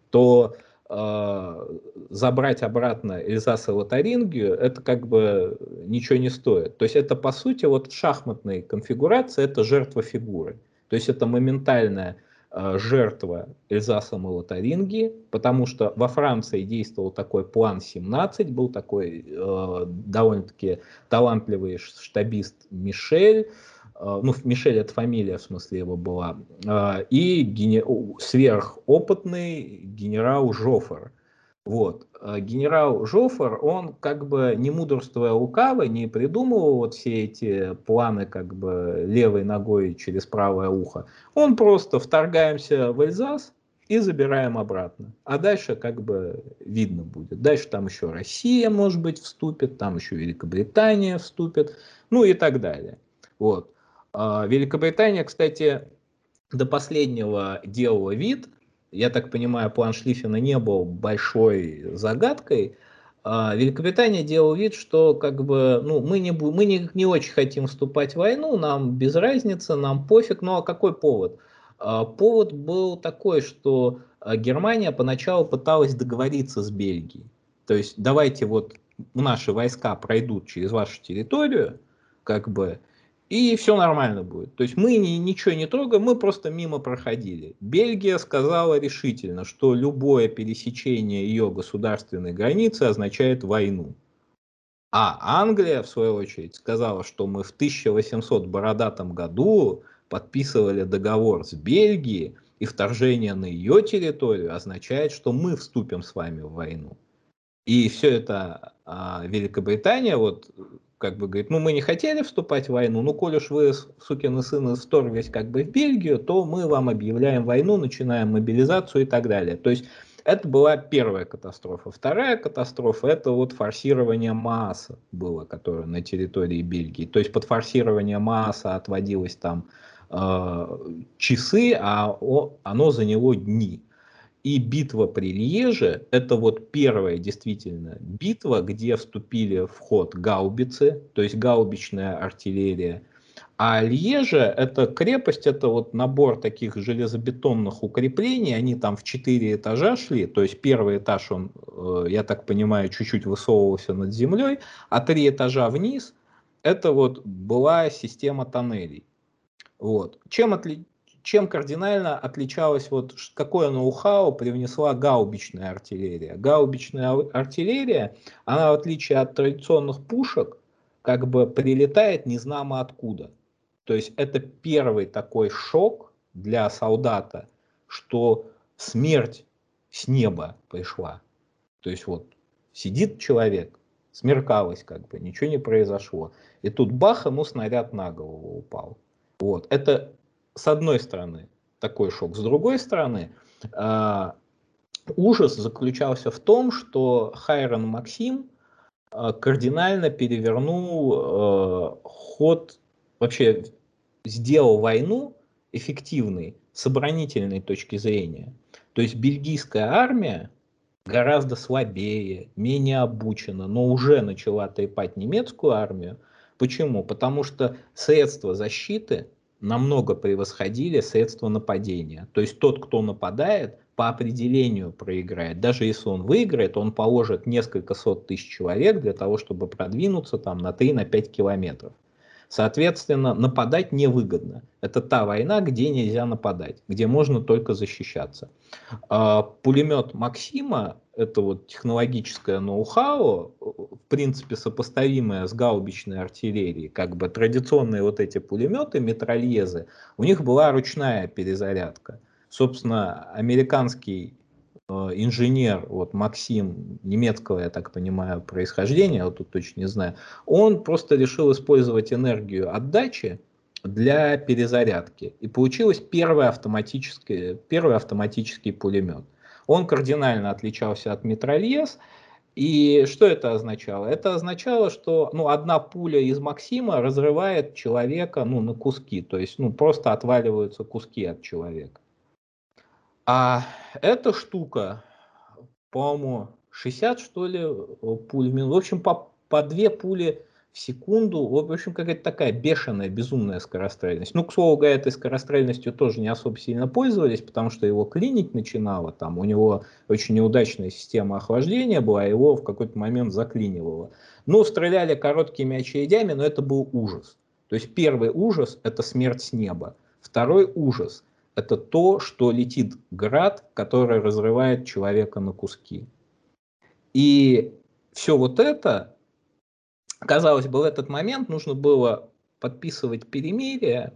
то э, забрать обратно Эльзас и Лотарингию, это как бы ничего не стоит. То есть это, по сути, вот в шахматной конфигурации это жертва фигуры. То есть это моментальная э, жертва Эльзасом и Лотарингии, потому что во Франции действовал такой план 17, был такой э, довольно-таки талантливый штабист Мишель, э, ну, Мишель это фамилия, в смысле его была, э, и гене... сверхопытный генерал Жофер. Вот. А генерал Жофер, он как бы не мудрствуя лукаво, не придумывал вот все эти планы как бы левой ногой через правое ухо. Он просто вторгаемся в Эльзас и забираем обратно. А дальше как бы видно будет. Дальше там еще Россия, может быть, вступит, там еще Великобритания вступит, ну и так далее. Вот. А Великобритания, кстати, до последнего делала вид, я так понимаю, план Шлиффена не был большой загадкой. А Великобритания делала вид, что как бы, ну, мы, не, мы не, не очень хотим вступать в войну, нам без разницы, нам пофиг. Ну а какой повод? А, повод был такой, что а, Германия поначалу пыталась договориться с Бельгией. То есть давайте вот наши войска пройдут через вашу территорию, как бы, и все нормально будет. То есть мы ни, ничего не трогаем, мы просто мимо проходили. Бельгия сказала решительно, что любое пересечение ее государственной границы означает войну. А Англия, в свою очередь, сказала, что мы в 1800 бородатом году подписывали договор с Бельгией, и вторжение на ее территорию означает, что мы вступим с вами в войну. И все это а, Великобритания вот как бы говорит, ну мы не хотели вступать в войну, ну коль уж вы, сукины сыны, вторглись как бы в Бельгию, то мы вам объявляем войну, начинаем мобилизацию и так далее. То есть это была первая катастрофа. Вторая катастрофа это вот форсирование Мааса было, которое на территории Бельгии. То есть под форсирование Мааса отводилось там э, часы, а о, оно заняло дни. И битва при Льеже – это вот первая действительно битва, где вступили в ход гаубицы, то есть гаубичная артиллерия. А Льеже – это крепость, это вот набор таких железобетонных укреплений, они там в четыре этажа шли, то есть первый этаж, он, э, я так понимаю, чуть-чуть высовывался над землей, а три этажа вниз – это вот была система тоннелей. Вот. Чем, отли чем кардинально отличалась, вот какое ноу-хау привнесла гаубичная артиллерия. Гаубичная артиллерия, она в отличие от традиционных пушек, как бы прилетает незнамо откуда. То есть это первый такой шок для солдата, что смерть с неба пришла. То есть вот сидит человек, смеркалось как бы, ничего не произошло. И тут бах, ему снаряд на голову упал. Вот. Это с одной стороны, такой шок. С другой стороны, э, ужас заключался в том, что Хайрон Максим э, кардинально перевернул э, ход, вообще сделал войну эффективной с оборонительной точки зрения. То есть бельгийская армия гораздо слабее, менее обучена, но уже начала трепать немецкую армию. Почему? Потому что средства защиты намного превосходили средства нападения. То есть тот, кто нападает, по определению проиграет. Даже если он выиграет, он положит несколько сот тысяч человек для того, чтобы продвинуться там на 3-5 километров. Соответственно, нападать невыгодно. Это та война, где нельзя нападать, где можно только защищаться. А, пулемет Максима, это вот технологическое ноу-хау, в принципе сопоставимое с гаубичной артиллерией, как бы традиционные вот эти пулеметы, метрольезы, у них была ручная перезарядка. Собственно, американский инженер, вот Максим, немецкого, я так понимаю, происхождения, вот тут точно не знаю, он просто решил использовать энергию отдачи для перезарядки. И получилось первый автоматический, первый автоматический пулемет. Он кардинально отличался от метрольез. И что это означало? Это означало, что ну, одна пуля из Максима разрывает человека ну, на куски, то есть ну, просто отваливаются куски от человека. А эта штука, по-моему, 60, что ли, пуль в минуту. В общем, по, по две пули в секунду. В общем, какая-то такая бешеная, безумная скорострельность. Ну, к слову говоря, этой скорострельностью тоже не особо сильно пользовались, потому что его клинить начинало. Там у него очень неудачная система охлаждения была, его в какой-то момент заклинивало. Ну, стреляли короткими очередями, но это был ужас. То есть первый ужас – это смерть с неба. Второй ужас – это то, что летит град, который разрывает человека на куски. И все вот это казалось бы, в этот момент нужно было подписывать перемирие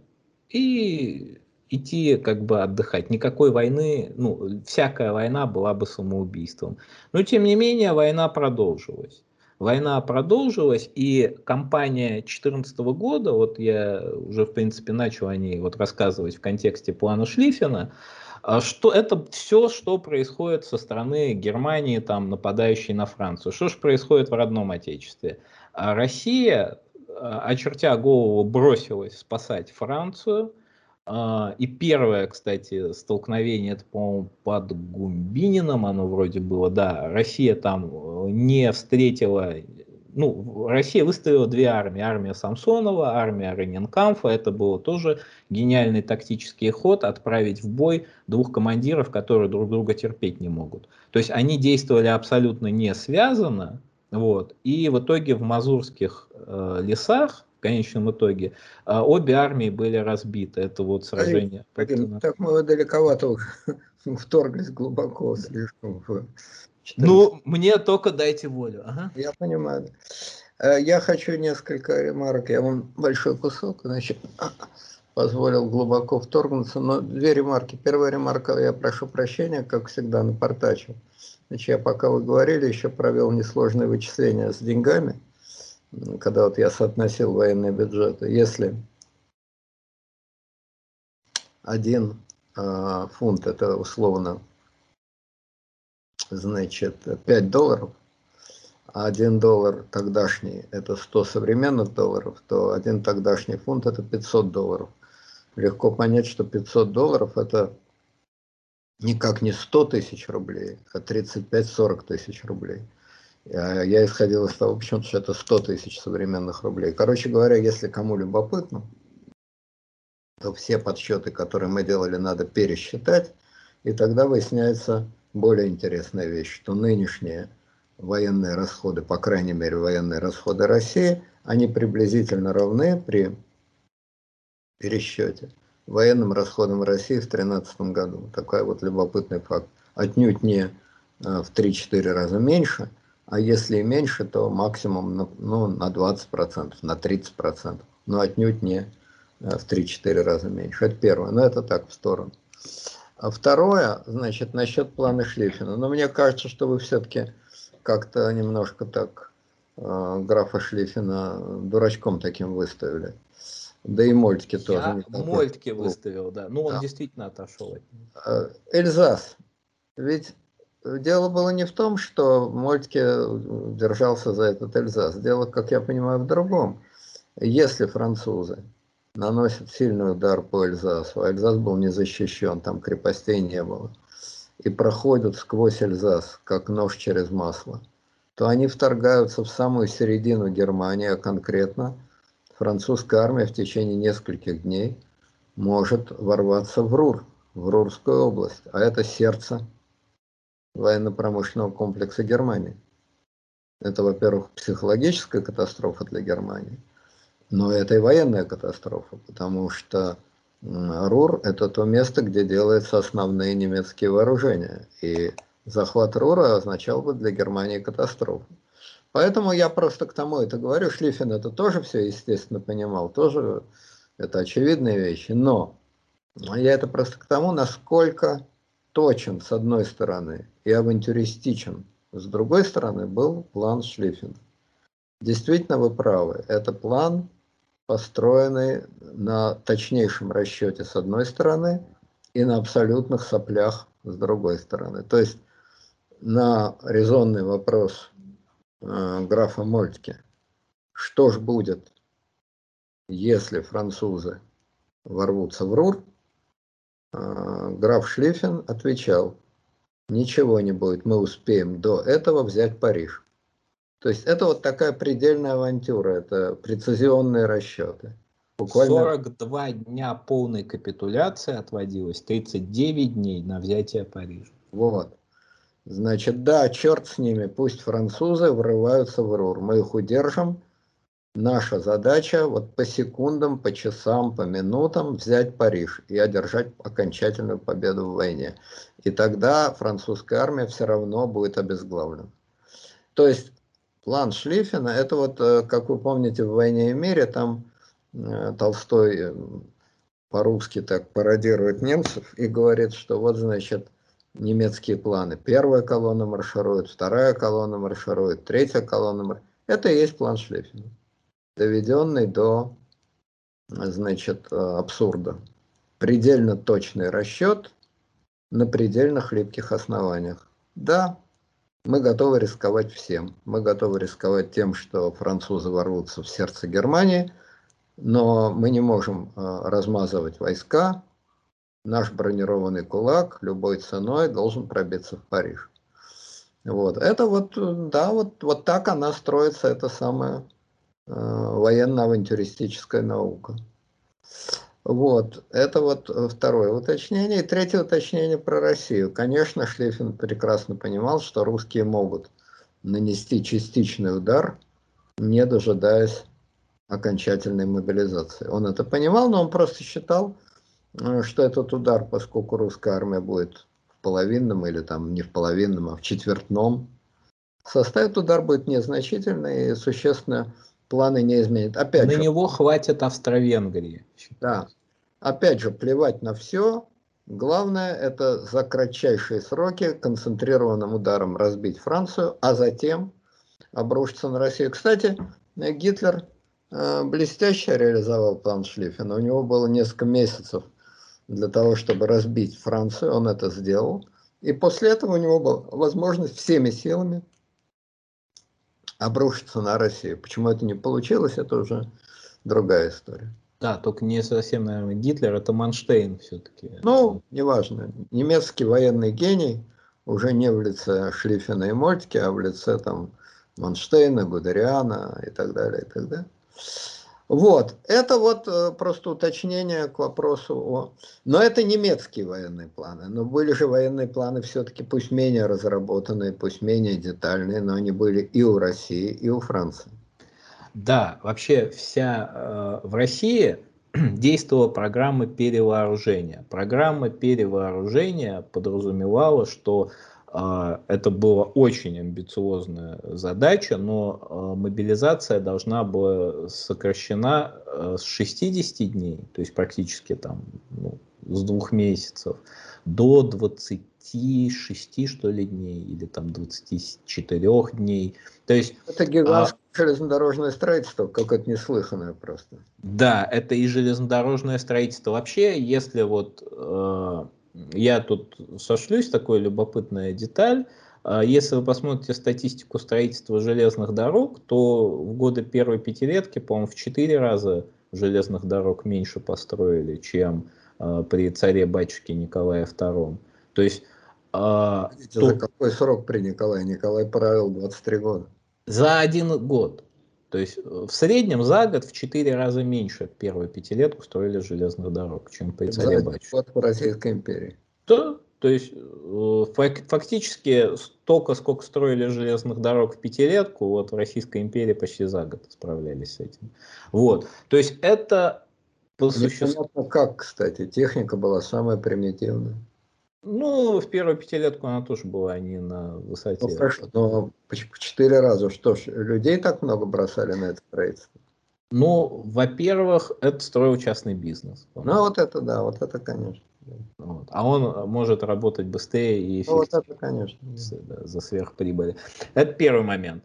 и идти как бы отдыхать. Никакой войны, ну, всякая война была бы самоубийством. Но тем не менее война продолжилась. Война продолжилась, и кампания 2014 года, вот я уже в принципе начал о ней вот рассказывать в контексте плана Шлиффена, а что это все, что происходит со стороны Германии, там, нападающей на Францию. Что же происходит в родном отечестве? А Россия, а, очертя голову, бросилась спасать Францию. А, и первое, кстати, столкновение, это, по-моему, под Гумбинином оно вроде было, да, Россия там э, не встретила, ну, Россия выставила две армии, армия Самсонова, армия Рененкамфа, это было тоже гениальный тактический ход, отправить в бой двух командиров, которые друг друга терпеть не могут. То есть они действовали абсолютно не связанно, вот. И в итоге в Мазурских э, лесах, конечном итоге, э, обе армии были разбиты. Это вот сражение. Блин, так мы далековато вторглись глубоко слишком. Ну, мне только дайте волю. Ага. Я понимаю. Э, я хочу несколько ремарок. Я вам большой кусок, значит, позволил глубоко вторгнуться, но две ремарки. Первая ремарка, я прошу прощения, как всегда, напортачил. Значит, я пока вы говорили, еще провел несложные вычисления с деньгами, когда вот я соотносил военные бюджеты. Если один э, фунт, это условно, значит, 5 долларов, а 1 доллар тогдашний – это 100 современных долларов, то один тогдашний фунт – это 500 долларов. Легко понять, что 500 долларов – это никак не 100 тысяч рублей, а 35-40 тысяч рублей. Я исходил из того, почему-то, что это 100 тысяч современных рублей. Короче говоря, если кому любопытно, то все подсчеты, которые мы делали, надо пересчитать, и тогда выясняется более интересная вещь, что нынешние военные расходы, по крайней мере военные расходы России, они приблизительно равны при пересчете военным расходам России в 2013 году. Такой вот любопытный факт. Отнюдь не э, в 3-4 раза меньше, а если меньше, то максимум на, ну, на 20%, на 30%, но отнюдь не э, в 3-4 раза меньше. Это первое, но это так в сторону. А второе, значит, насчет плана Шлиффена. Но мне кажется, что вы все-таки как-то немножко так э, графа Шлиффена дурачком таким выставили. Да и Мольтке тоже. Я Мольтке выставил, да. Ну, он да. действительно отошел от него. А, Эльзас. Ведь дело было не в том, что Мольтке держался за этот Эльзас. Дело, как я понимаю, в другом. Если французы наносят сильный удар по Эльзасу, а Эльзас был не защищен, там крепостей не было, и проходят сквозь Эльзас, как нож через масло, то они вторгаются в самую середину Германии, а конкретно – французская армия в течение нескольких дней может ворваться в Рур, в Рурскую область, а это сердце военно-промышленного комплекса Германии. Это, во-первых, психологическая катастрофа для Германии, но это и военная катастрофа, потому что Рур – это то место, где делаются основные немецкие вооружения, и захват Рура означал бы для Германии катастрофу. Поэтому я просто к тому это говорю. Шлиффен это тоже все, естественно, понимал. Тоже это очевидные вещи. Но я это просто к тому, насколько точен с одной стороны и авантюристичен с другой стороны был план Шлиффена. Действительно, вы правы. Это план, построенный на точнейшем расчете с одной стороны и на абсолютных соплях с другой стороны. То есть на резонный вопрос Э, графа Мольтке. Что ж будет, если французы ворвутся в Рур, граф Шлиффен отвечал, ничего не будет, мы успеем до этого взять Париж. То есть это вот такая предельная авантюра, это прецизионные расчеты. Буквально... 42 дня полной капитуляции отводилось, 39 дней на взятие Парижа. Вот. Значит, да, черт с ними, пусть французы врываются в Рур, мы их удержим. Наша задача вот по секундам, по часам, по минутам взять Париж и одержать окончательную победу в войне. И тогда французская армия все равно будет обезглавлена. То есть план Шлиффена, это вот, э, как вы помните, в «Войне и мире» там э, Толстой э, по-русски так пародирует немцев и говорит, что вот, значит, немецкие планы. Первая колонна марширует, вторая колонна марширует, третья колонна марширует. Это и есть план Шлиффена, доведенный до, значит, абсурда. Предельно точный расчет на предельно хлипких основаниях. Да, мы готовы рисковать всем. Мы готовы рисковать тем, что французы ворвутся в сердце Германии, но мы не можем размазывать войска, наш бронированный кулак любой ценой должен пробиться в Париж. Вот. Это вот, да, вот, вот так она строится, эта самая э, военно-авантюристическая наука. Вот, это вот второе уточнение. И третье уточнение про Россию. Конечно, Шлиффен прекрасно понимал, что русские могут нанести частичный удар, не дожидаясь окончательной мобилизации. Он это понимал, но он просто считал, Э, что этот удар, поскольку русская армия будет в половинном или там не в половинном, а в четвертном составе, удар будет незначительный и существенно планы не изменит. Опять На же, него хватит Австро-Венгрии. Да. Опять же, плевать на все. Главное, это за кратчайшие сроки концентрированным ударом разбить Францию, а затем обрушиться на Россию. Кстати, Гитлер э, блестяще реализовал план Шлиффена. У него было несколько месяцев для того, чтобы разбить Францию, он это сделал. И после этого у него была возможность всеми силами обрушиться на Россию. Почему это не получилось, это уже другая история. Да, только не совсем, наверное, Гитлер, это Манштейн все-таки. Ну, неважно. Немецкий военный гений уже не в лице Шлиффена и Мольтке, а в лице там Манштейна, Гудериана и так далее, и так далее. Вот, это вот э, просто уточнение к вопросу о... Но это немецкие военные планы, но были же военные планы все-таки пусть менее разработанные, пусть менее детальные, но они были и у России, и у Франции. Да, вообще вся э, в России действовала программа перевооружения. Программа перевооружения подразумевала, что это была очень амбициозная задача, но а, мобилизация должна была сокращена а, с 60 дней, то есть практически там ну, с двух месяцев, до 26 что ли дней или там 24 дней. То есть, это гигантское а, железнодорожное строительство, как это неслыханное просто. Да, это и железнодорожное строительство. Вообще, если вот я тут сошлюсь, такая любопытная деталь. А, если вы посмотрите статистику строительства железных дорог, то в годы первой пятилетки, по-моему, в четыре раза железных дорог меньше построили, чем э, при царе-батюшке Николае II. То есть... Э, Видите, то... За какой срок при Николае? Николай правил 23 года. За один год. То есть в среднем за год в 4 раза меньше первую пятилетку строили железных дорог, чем при царе батюшке. в Российской империи. Да, то есть э, фактически столько, сколько строили железных дорог в пятилетку, вот в Российской империи почти за год справлялись с этим. Вот, то есть это по существу... как, кстати, техника была самая примитивная. Ну, в первую пятилетку она тоже была не на высоте. Ну, хорошо, но в четыре раза, что ж, людей так много бросали на это строительство? Ну, во-первых, это строил частный бизнес. Ну, вот это да, вот это, конечно. Вот. А он может работать быстрее и эффективнее. Ну, вот это, конечно. Да, за сверхприбыли. Это первый момент.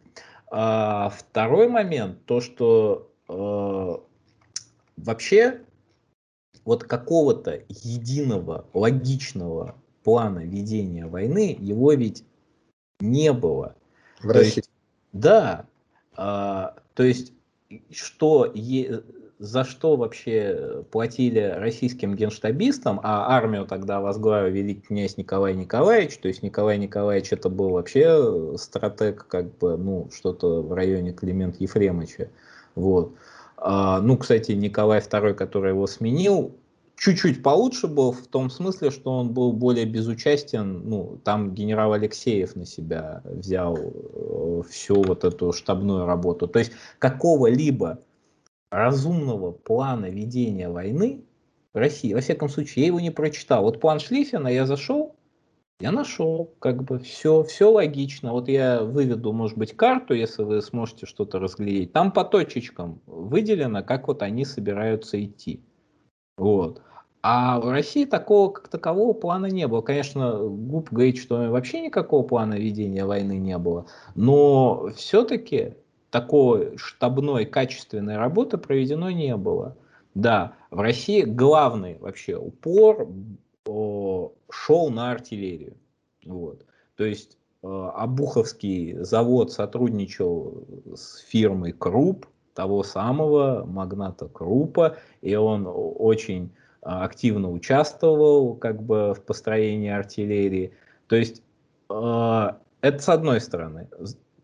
А, второй момент, то, что э, вообще вот какого-то единого, логичного плана ведения войны, его ведь не было. В то России? Есть, да. А, то есть, что е, за что вообще платили российским генштабистам, а армию тогда возглавил великий князь Николай Николаевич, то есть Николай Николаевич это был вообще стратег, как бы, ну, что-то в районе Климент Ефремовича, вот. А, ну, кстати, Николай II, который его сменил, чуть-чуть получше был в том смысле, что он был более безучастен, ну, там генерал Алексеев на себя взял э, всю вот эту штабную работу. То есть какого-либо разумного плана ведения войны России, во всяком случае, я его не прочитал. Вот план Шлиффена я зашел, я нашел, как бы все, все логично. Вот я выведу, может быть, карту, если вы сможете что-то разглядеть. Там по точечкам выделено, как вот они собираются идти. Вот. А в России такого как такового плана не было. Конечно, глуп говорить, что вообще никакого плана ведения войны не было, но все-таки такой штабной качественной работы проведено не было. Да, в России главный вообще упор шел на артиллерию. Вот. То есть э, Абуховский завод сотрудничал с фирмой Круп, того самого магната Крупа, и он очень активно участвовал как бы в построении артиллерии. То есть э, это с одной стороны.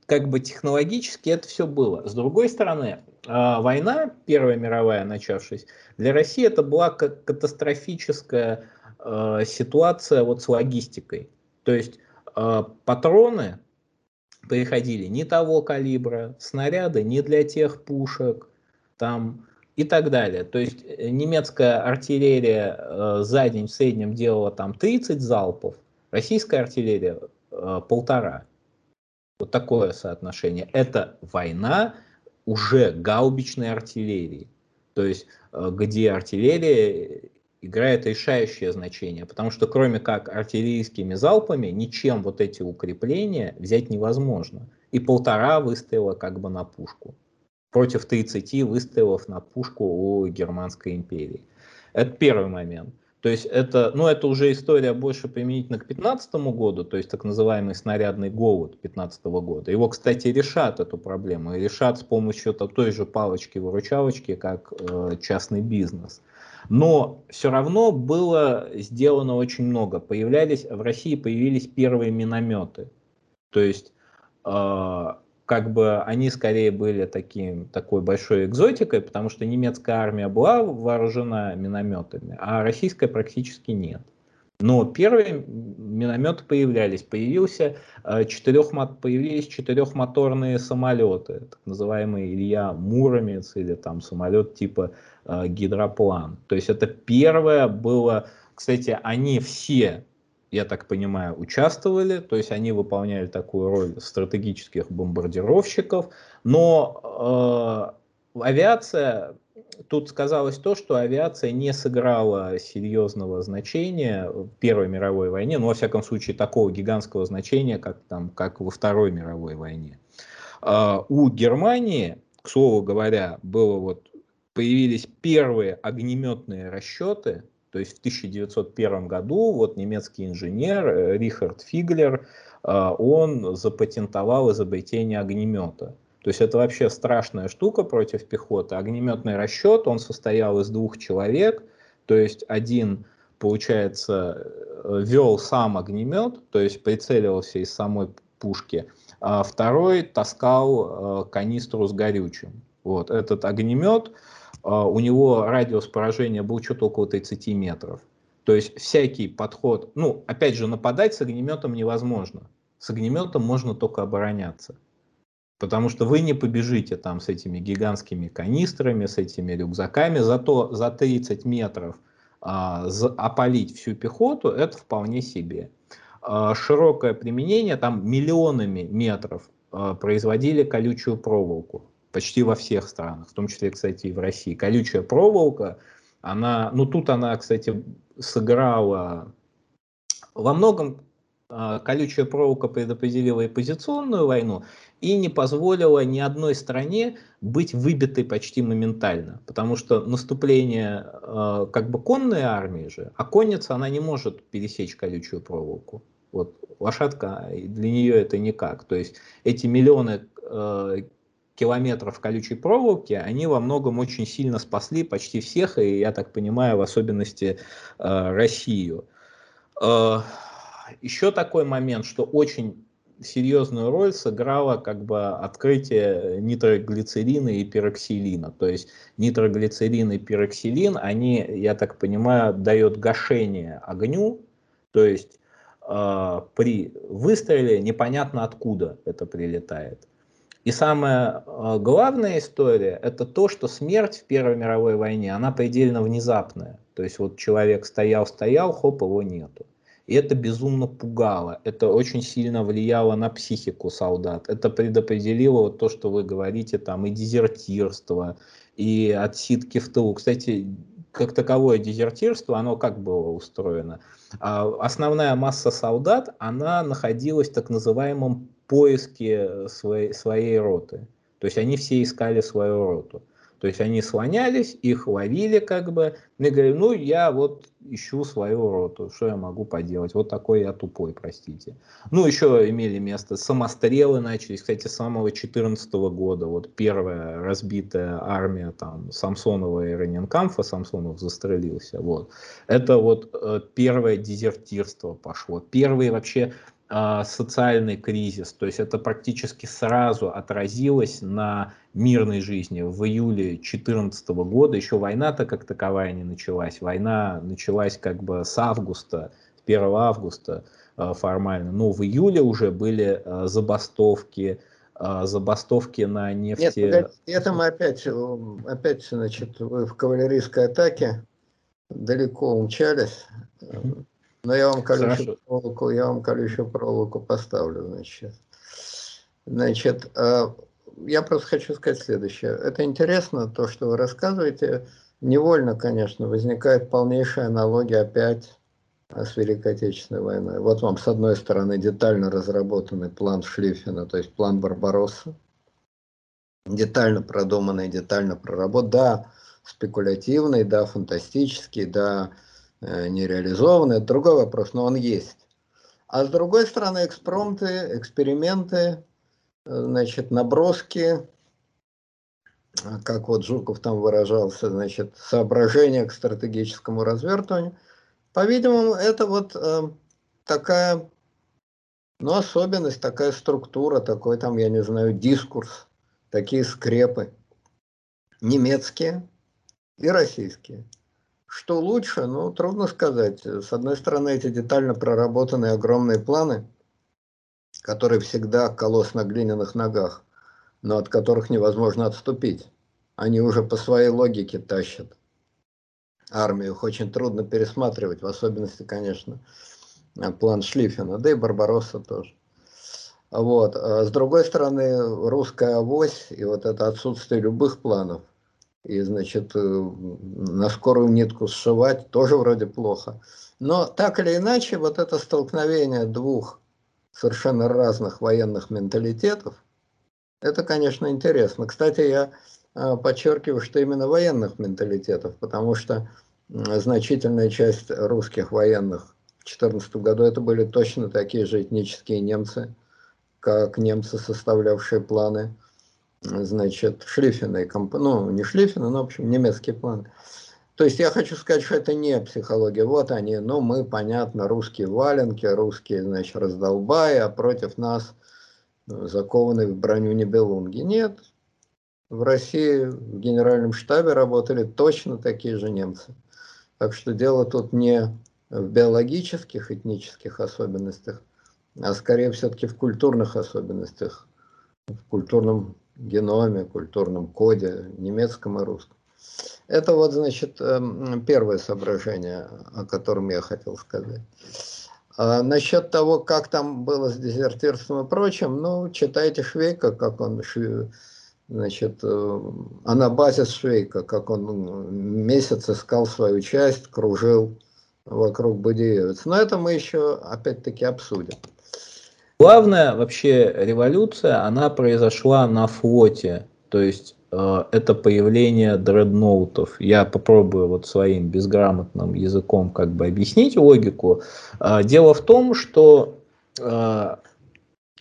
Как бы технологически это все было. С другой стороны, э, война, Первая мировая начавшись, для России это была катастрофическая э, ситуация вот с логистикой. То есть патроны приходили не того калибра, снаряды не для тех пушек, там и так далее. То есть э, немецкая артиллерия э, за день в среднем делала там 30 залпов, российская артиллерия э, полтора. Вот такое соотношение. Это война уже гаубичной артиллерии. То есть э, где артиллерия играет решающее значение, потому что кроме как артиллерийскими залпами ничем вот эти укрепления взять невозможно. И полтора выстрела как бы на пушку против 30 выстрелов на пушку у Германской империи. Это первый момент. То есть это, ну, это уже история больше применительно к 15 году, то есть так называемый снарядный голод 15 года. Его, кстати, решат эту проблему, и решат с помощью той же палочки-выручалочки, как э, частный бизнес. Но все равно было сделано очень много. Появлялись, в России появились первые минометы. То есть э, как бы они скорее были таким, такой большой экзотикой, потому что немецкая армия была вооружена минометами, а российская практически нет. Но первые минометы появлялись. Появился, э, четырех, появились четырехмоторные самолеты, так называемый Илья Муромец или там самолет типа э, гидроплан. То есть это первое было, кстати, они все я так понимаю, участвовали, то есть они выполняли такую роль стратегических бомбардировщиков, но э, авиация, тут сказалось то, что авиация не сыграла серьезного значения в Первой мировой войне, ну, во всяком случае, такого гигантского значения, как, там, как во Второй мировой войне. Э, у Германии, к слову говоря, было вот, появились первые огнеметные расчеты, то есть в 1901 году вот немецкий инженер э, Рихард Фиглер, э, он запатентовал изобретение огнемета. То есть это вообще страшная штука против пехоты. Огнеметный расчет, он состоял из двух человек, то есть один, получается, э, вел сам огнемет, то есть прицеливался из самой пушки, а второй таскал канистру с горючим. Вот этот огнемет, а, у него радиус поражения был что-то около 30 метров. То есть всякий подход, ну, опять же, нападать с огнеметом невозможно. С огнеметом можно только обороняться. Потому что вы не побежите там с этими гигантскими канистрами, с этими рюкзаками, зато за 30 метров а, опалить всю пехоту, это вполне себе. А, широкое применение, там миллионами метров а, производили колючую проволоку почти во всех странах, в том числе, кстати, и в России. Колючая проволока, она, ну тут она, кстати, сыграла во многом э, колючая проволока предопределила и позиционную войну и не позволила ни одной стране быть выбитой почти моментально, потому что наступление э, как бы конной армии же, а конница она не может пересечь колючую проволоку. Вот лошадка для нее это никак. То есть эти миллионы э, километров колючей проволоки, они во многом очень сильно спасли почти всех, и я так понимаю, в особенности э, Россию. Э, еще такой момент, что очень серьезную роль сыграло как бы открытие нитроглицерина и пироксилина. То есть нитроглицерин и пироксилин, они, я так понимаю, дают гашение огню, то есть э, при выстреле непонятно откуда это прилетает. И самая э, главная история – это то, что смерть в Первой мировой войне, она предельно внезапная. То есть вот человек стоял-стоял, хоп, его нету. И это безумно пугало, это очень сильно влияло на психику солдат. Это предопределило вот то, что вы говорите, там и дезертирство, и отсидки в тылу. Кстати, как таковое дезертирство, оно как было устроено? А, основная масса солдат, она находилась в так называемом поиске своей, своей роты. То есть они все искали свою роту. То есть они слонялись, их ловили как бы, и говорили, ну я вот ищу свою роту, что я могу поделать, вот такой я тупой, простите. Ну еще имели место самострелы начались, кстати, с самого 14 года, вот первая разбитая армия там Самсонова и Раненкамфа, Самсонов застрелился, вот. Это вот э, первое дезертирство пошло, первые вообще социальный кризис, то есть это практически сразу отразилось на мирной жизни. В июле 2014 года еще война-то как таковая не началась, война началась как бы с августа, 1 августа а, формально, но в июле уже были а, забастовки, забастовки на нефти. Нет, это мы опять, опять, значит, в кавалерийской атаке далеко умчались. Но я вам колючую проволоку, я вам колючую проволоку поставлю, значит. Значит, а, я просто хочу сказать следующее. Это интересно, то, что вы рассказываете. Невольно, конечно, возникает полнейшая аналогия опять с Великой Отечественной войной. Вот вам, с одной стороны, детально разработанный план Шлиффена, то есть план Барбаросса, детально продуманный, детально проработанный, да, спекулятивный, да, фантастический, да, Э, не реализован, это другой вопрос, но он есть. А с другой стороны, экспромты, эксперименты, э, значит, наброски, как вот Жуков там выражался, значит, соображения к стратегическому развертыванию. По-видимому, это вот э, такая, ну, особенность, такая структура, такой там, я не знаю, дискурс, такие скрепы немецкие и российские. Что лучше? Ну, трудно сказать. С одной стороны, эти детально проработанные огромные планы, которые всегда колос на глиняных ногах, но от которых невозможно отступить. Они уже по своей логике тащат армию. Их очень трудно пересматривать, в особенности, конечно, план Шлиффена, да и Барбаросса тоже. Вот. А с другой стороны, русская авось и вот это отсутствие любых планов – и, значит, э, на скорую нитку сшивать тоже вроде плохо. Но так или иначе, вот это столкновение двух совершенно разных военных менталитетов, это, конечно, интересно. Кстати, я э, подчеркиваю, что именно военных менталитетов, потому что значительная часть русских военных в 2014 году это были точно такие же этнические немцы, как немцы, составлявшие планы значит, Шлиффена ну, не Шлиффена, но, в общем, немецкий план. То есть я хочу сказать, что это не психология. Вот они, ну, мы, понятно, русские валенки, русские, значит, раздолбая, а против нас ну, закованные в броню небелунги. Нет, в России в генеральном штабе работали точно такие же немцы. Так что дело тут не в биологических, этнических особенностях, а скорее все-таки в культурных особенностях, в культурном геноме, культурном коде, немецком и русском. Это вот, значит, эм, первое соображение, о котором я хотел сказать. А насчет того, как там было с дезертирством и прочим, ну, читайте Швейка, как он, значит, э, анабазис Швейка, как он месяц искал свою часть, кружил вокруг Будеевец. Но это мы еще, опять-таки, обсудим. Главная вообще революция, она произошла на флоте, то есть э, это появление дредноутов. Я попробую вот своим безграмотным языком как бы объяснить логику. Э, дело в том, что э,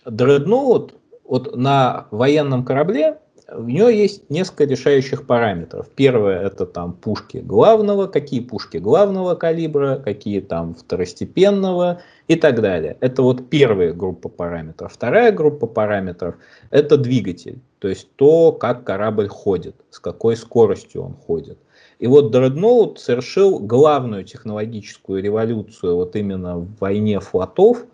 дредноут вот на военном корабле у нее есть несколько решающих параметров. Первое это там пушки главного, какие пушки главного калибра, какие там второстепенного и так далее. Это вот первая группа параметров. Вторая группа параметров это двигатель, то есть то, как корабль ходит, с какой скоростью он ходит. И вот Дредноут совершил главную технологическую революцию вот именно в войне флотов.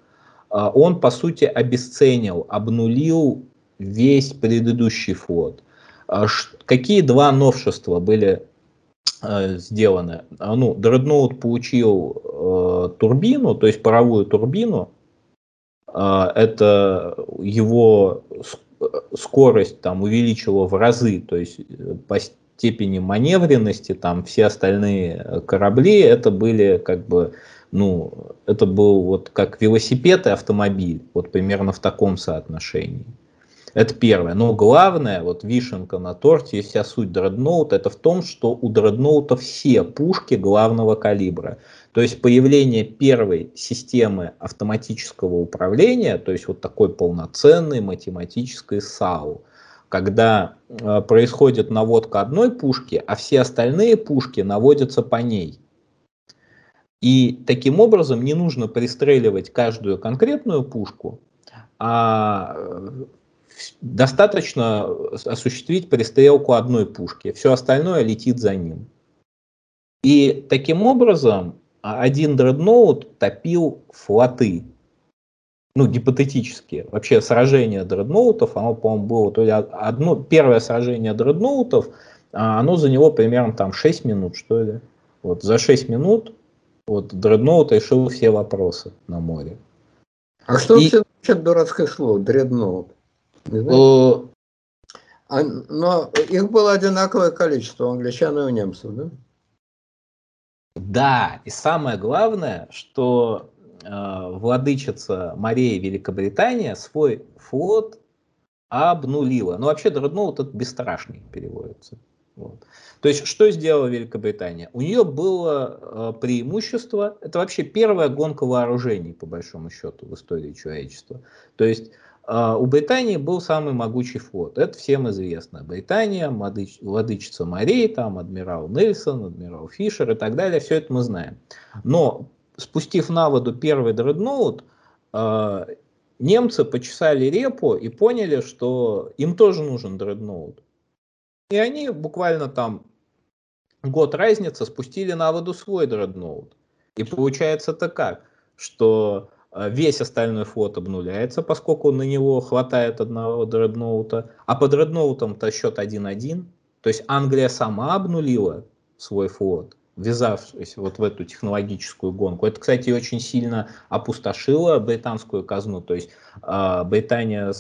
А, он, по сути, обесценил, обнулил весь предыдущий флот. А какие два новшества были сделаны? А, ну, Дредноут получил э, турбину, то есть паровую турбину. Это его скорость там увеличила в разы, то есть э, степени маневренности, там все остальные э, корабли, это были как бы, ну, это был вот как велосипед и автомобиль, вот примерно в таком соотношении. Это первое. Но главное, вот вишенка на торте и вся суть дредноута, это в том, что у дредноута все пушки главного калибра. То есть появление первой системы автоматического управления, то есть вот такой полноценной математической САУ, когда э, происходит наводка одной пушки, а все остальные пушки наводятся по ней. И таким образом не нужно пристреливать каждую конкретную пушку, а э, достаточно осуществить пристрелку одной пушки. Все остальное летит за ним. И таким образом один дредноут топил флоты ну, гипотетически, вообще сражение дредноутов, оно, по-моему, было то ли одно, первое сражение дредноутов, а оно за него примерно там 6 минут, что ли. Вот за 6 минут вот дредноут решил все вопросы на море. А что И... вообще значит дурацкое слово, дредноут? А, но их было одинаковое количество, у англичан и у немцев, да? Да, и самое главное, что Э, владычица морей Великобритания свой флот обнулила. Ну, вообще, дредноут это бесстрашный переводится. Вот. То есть, что сделала Великобритания? У нее было э, преимущество, это вообще первая гонка вооружений, по большому счету, в истории человечества. То есть, у Британии был самый могучий флот, это всем известно. Британия, владыч, владычица морей, там адмирал Нельсон, адмирал Фишер и так далее, все это мы знаем. Но спустив на воду первый дредноут, э, немцы почесали репу и поняли, что им тоже нужен дредноут. И они буквально там год разница спустили на воду свой дредноут. И получается это как? Что весь остальной флот обнуляется, поскольку на него хватает одного дредноута, а по дредноутам-то счет 1-1. То есть Англия сама обнулила свой флот ввязавшись вот в эту технологическую гонку. Это, кстати, очень сильно опустошило британскую казну. То есть э, Британия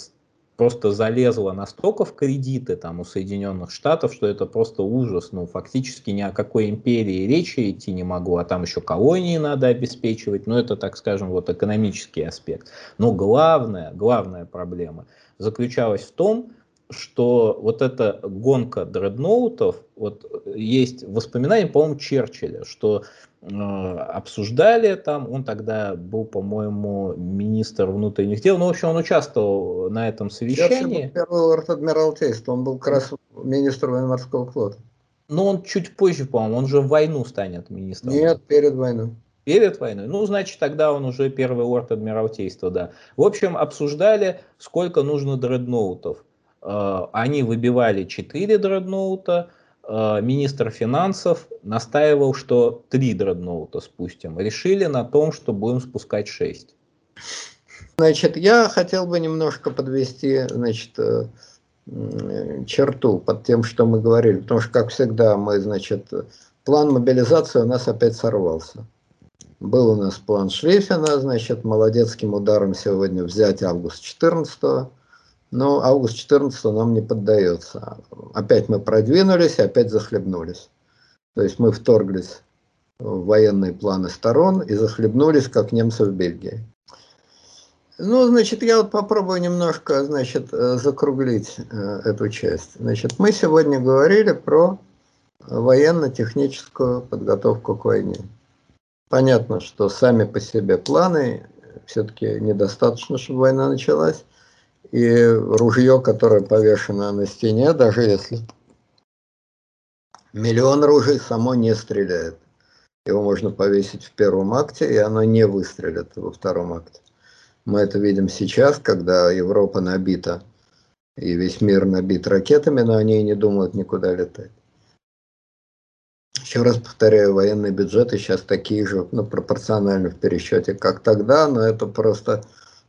просто залезла настолько в кредиты там у Соединенных Штатов, что это просто ужас. Ну, фактически ни о какой империи речи идти не могло, а там еще колонии надо обеспечивать. Но это, так скажем, вот экономический аспект. Но главная, главная проблема заключалась в том, что вот эта гонка дредноутов, вот есть воспоминания, по-моему, Черчилля, что обсуждали там, он тогда был, по-моему, министр внутренних дел, ну, в общем, он участвовал на этом совещании. Первый лорд адмиралтейства, он был как раз министр военно-морского флота. Но он чуть позже, по-моему, он же в войну станет министром. Нет, перед войной. Перед войной? Ну, значит, тогда он уже первый лорд адмиралтейства, да. В общем, обсуждали, сколько нужно дредноутов. Э, они выбивали 4 дредноута, э, министр финансов настаивал, что 3 дредноута спустим. Решили на том, что будем спускать 6. Значит, я хотел бы немножко подвести, значит, э, черту под тем, что мы говорили, потому что, как всегда, мы, значит, план мобилизации у нас опять сорвался. Был у нас план Шлейфена, значит, молодецким ударом сегодня взять август 14 но август 14 нам не поддается. Опять мы продвинулись, опять захлебнулись. То есть мы вторглись в военные планы сторон и захлебнулись, как немцы в Бельгии. Ну, значит, я вот попробую немножко, значит, э, закруглить э, эту часть. Значит, мы сегодня говорили про военно-техническую подготовку к войне. Понятно, что сами по себе планы все-таки недостаточно, чтобы война началась. И ружье, которое повешено на стене, даже если миллион ружей само не стреляет. Его можно повесить в первом акте, и оно не выстрелит во втором акте. Мы это видим сейчас, когда Европа набита, и весь мир набит ракетами, но они и не думают никуда летать. Еще раз повторяю, военные бюджеты сейчас такие же, ну, пропорционально в пересчете, как тогда, но это просто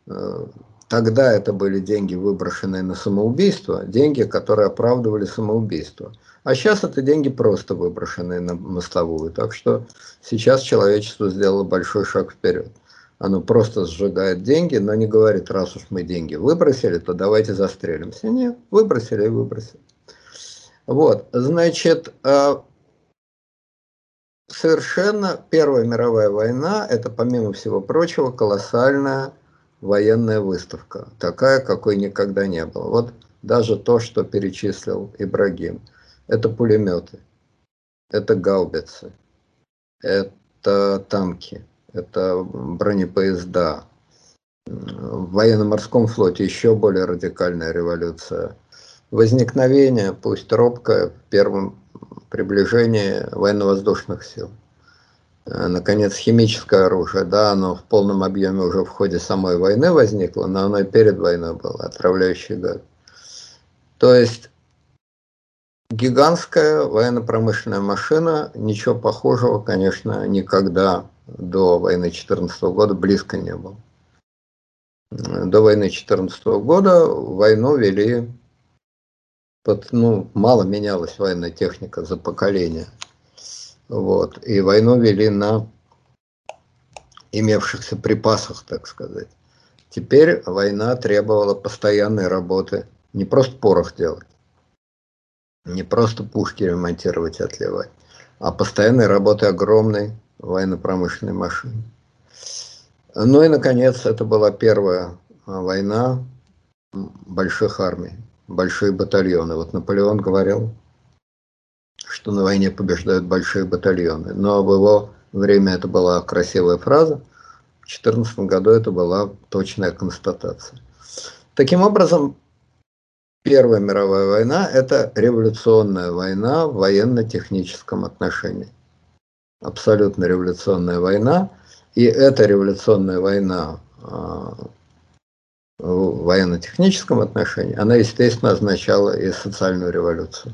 э, Тогда это были деньги, выброшенные на самоубийство, деньги, которые оправдывали самоубийство. А сейчас это деньги просто выброшенные на мостовую. Так что сейчас человечество сделало большой шаг вперед. Оно просто сжигает деньги, но не говорит, раз уж мы деньги выбросили, то давайте застрелимся. Нет, выбросили и выбросили. Вот, значит, а, совершенно Первая мировая война, это, помимо всего прочего, колоссальная военная выставка, такая, какой никогда не было. Вот даже то, что перечислил Ибрагим, это пулеметы, это гаубицы, это танки, это бронепоезда. В военно-морском флоте еще более радикальная революция. Возникновение, пусть робкое, в первом приближении военно-воздушных сил – наконец, химическое оружие, да, оно в полном объеме уже в ходе самой войны возникло, но оно и перед войной было, отравляющий газ. То есть гигантская военно-промышленная машина, ничего похожего, конечно, никогда до войны 2014 года близко не было. До войны 2014 года войну вели, под, ну, мало менялась военная техника за поколение – вот. И войну вели на имевшихся припасах, так сказать. Теперь война требовала постоянной работы, не просто порох делать, не просто пушки ремонтировать и отливать, а постоянной работы огромной военно-промышленной машины. Ну и, наконец, это была первая война больших армий, большие батальоны. Вот Наполеон говорил, что на войне побеждают большие батальоны. Но в его время это была красивая фраза, в 2014 году это была точная констатация. Таким образом, Первая мировая война – это революционная война в военно-техническом отношении. Абсолютно революционная война. И эта революционная война а, в военно-техническом отношении, она, естественно, означала и социальную революцию.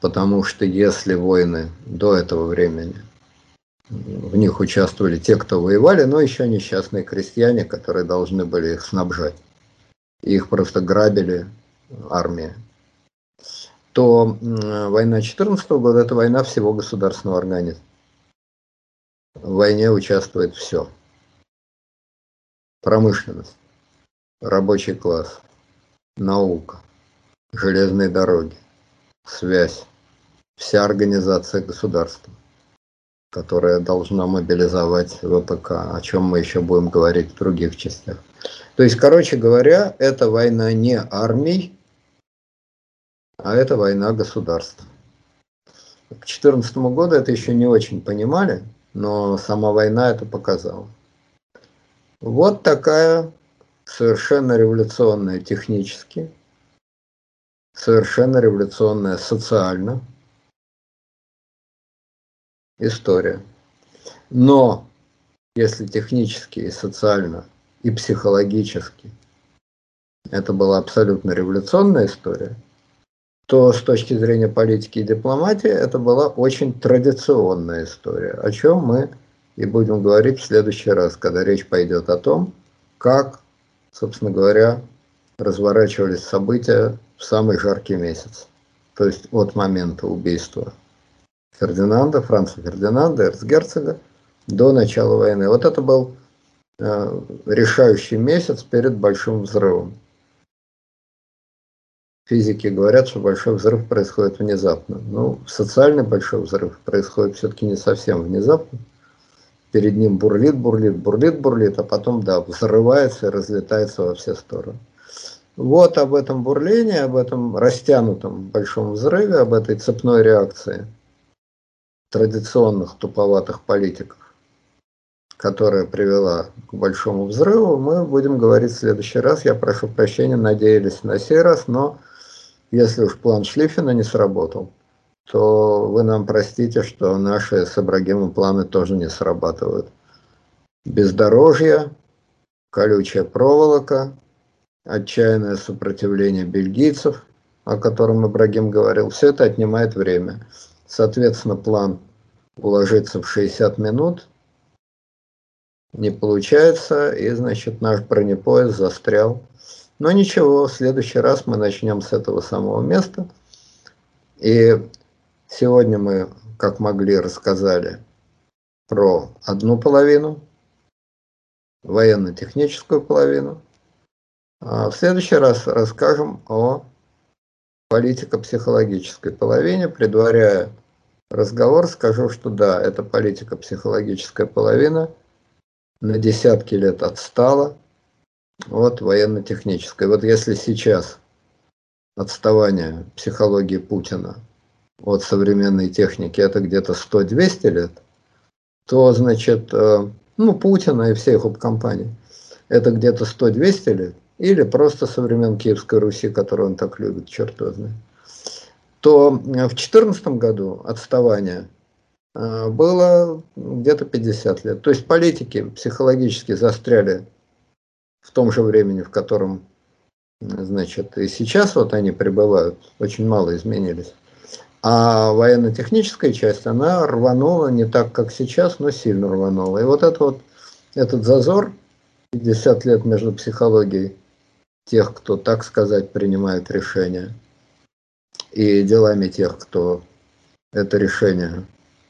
Потому что если войны до этого времени, в них участвовали те, кто воевали, но еще несчастные крестьяне, которые должны были их снабжать. Их просто грабили армия. То война 14 года – это война всего государственного организма. В войне участвует все. Промышленность, рабочий класс, наука, железные дороги, связь, вся организация государства, которая должна мобилизовать ВПК, о чем мы еще будем говорить в других частях. То есть, короче говоря, это война не армий, а это война государств. К 2014 году это еще не очень понимали, но сама война это показала. Вот такая совершенно революционная технически, совершенно революционная социально – история. Но если технически и социально, и психологически это была абсолютно революционная история, то с точки зрения политики и дипломатии это была очень традиционная история, о чем мы и будем говорить в следующий раз, когда речь пойдет о том, как, собственно говоря, разворачивались события в самый жаркий месяц, то есть от момента убийства Фердинанда, Франца Фердинанда, эрцгерцога, до начала войны. Вот это был э, решающий месяц перед большим взрывом. Физики говорят, что большой взрыв происходит внезапно. Ну, социальный большой взрыв происходит все-таки не совсем внезапно. Перед ним бурлит, бурлит, бурлит, бурлит, а потом, да, взрывается и разлетается во все стороны. Вот об этом бурлении, об этом растянутом большом взрыве, об этой цепной реакции – традиционных туповатых политиков, которая привела к большому взрыву, мы будем говорить в следующий раз. Я прошу прощения, надеялись на сей раз, но если уж план Шлиффена не сработал, то вы нам простите, что наши с Ибрагимом планы тоже не срабатывают. Бездорожье, колючая проволока, отчаянное сопротивление бельгийцев, о котором Ибрагим говорил, все это отнимает время. Соответственно, план уложиться в 60 минут не получается, и, значит, наш бронепоезд застрял. Но ничего, в следующий раз мы начнем с этого самого места. И сегодня мы, как могли, рассказали про одну половину, военно-техническую половину. А в следующий раз расскажем о политико-психологической половине, предваряя разговор, скажу, что да, это политико-психологическая половина на десятки лет отстала от военно-технической. Вот если сейчас отставание психологии Путина от современной техники это где-то 100-200 лет, то, значит, э, ну, Путина и всех компаний, это где-то 100-200 лет, или просто со времен Киевской Руси, которую он так любит, черт знает, то в 2014 году отставание э, было где-то 50 лет. То есть политики психологически застряли в том же времени, в котором, значит, и сейчас вот они пребывают, очень мало изменились. А военно-техническая часть, она рванула не так, как сейчас, но сильно рванула. И вот, это вот этот зазор, 50 лет между психологией тех, кто, так сказать, принимает решения, и делами тех, кто это решение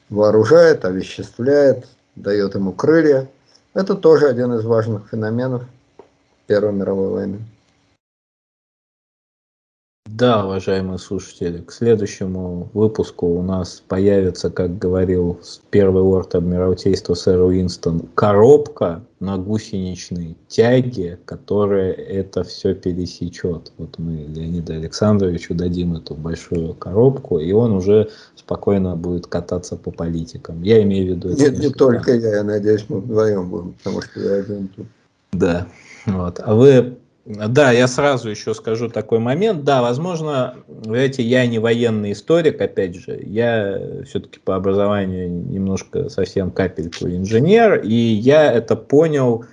вооружает, овеществляет, дает ему крылья, это тоже один из важных феноменов Первой мировой войны. Да, уважаемые слушатели, к следующему выпуску у нас появится, как говорил первый лорд Адмиралтейства сэр Уинстон, коробка на гусеничной тяге, которая это все пересечет. Вот мы Леониду Александровичу дадим эту большую коробку, и он уже спокойно будет кататься по политикам. Я имею в виду... Нет, не только я, я надеюсь, мы вдвоем будем, потому что я один тут. Да, вот. А вы да, я сразу еще скажу такой момент. Да, возможно, знаете, я не военный историк, опять же, я все-таки по образованию немножко совсем капельку инженер, и я это понял,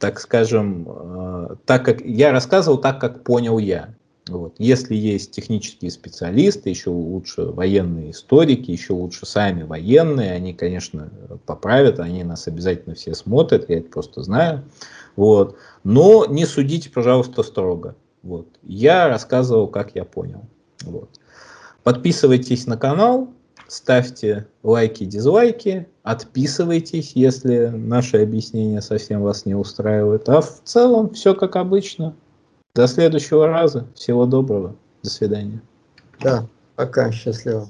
так скажем, э, так как я рассказывал так, как понял я. Вот. Если есть технические специалисты, еще лучше военные историки, еще лучше сами военные, они, конечно, поправят, они нас обязательно все смотрят, я это просто знаю. Вот. Но не судите, пожалуйста, строго. Вот. Я рассказывал, как я понял. Вот. Подписывайтесь на канал, ставьте лайки, дизлайки, отписывайтесь, если наше объяснение совсем вас не устраивает. А в целом все как обычно. До следующего раза. Всего доброго. До свидания. Да, пока. Счастливо.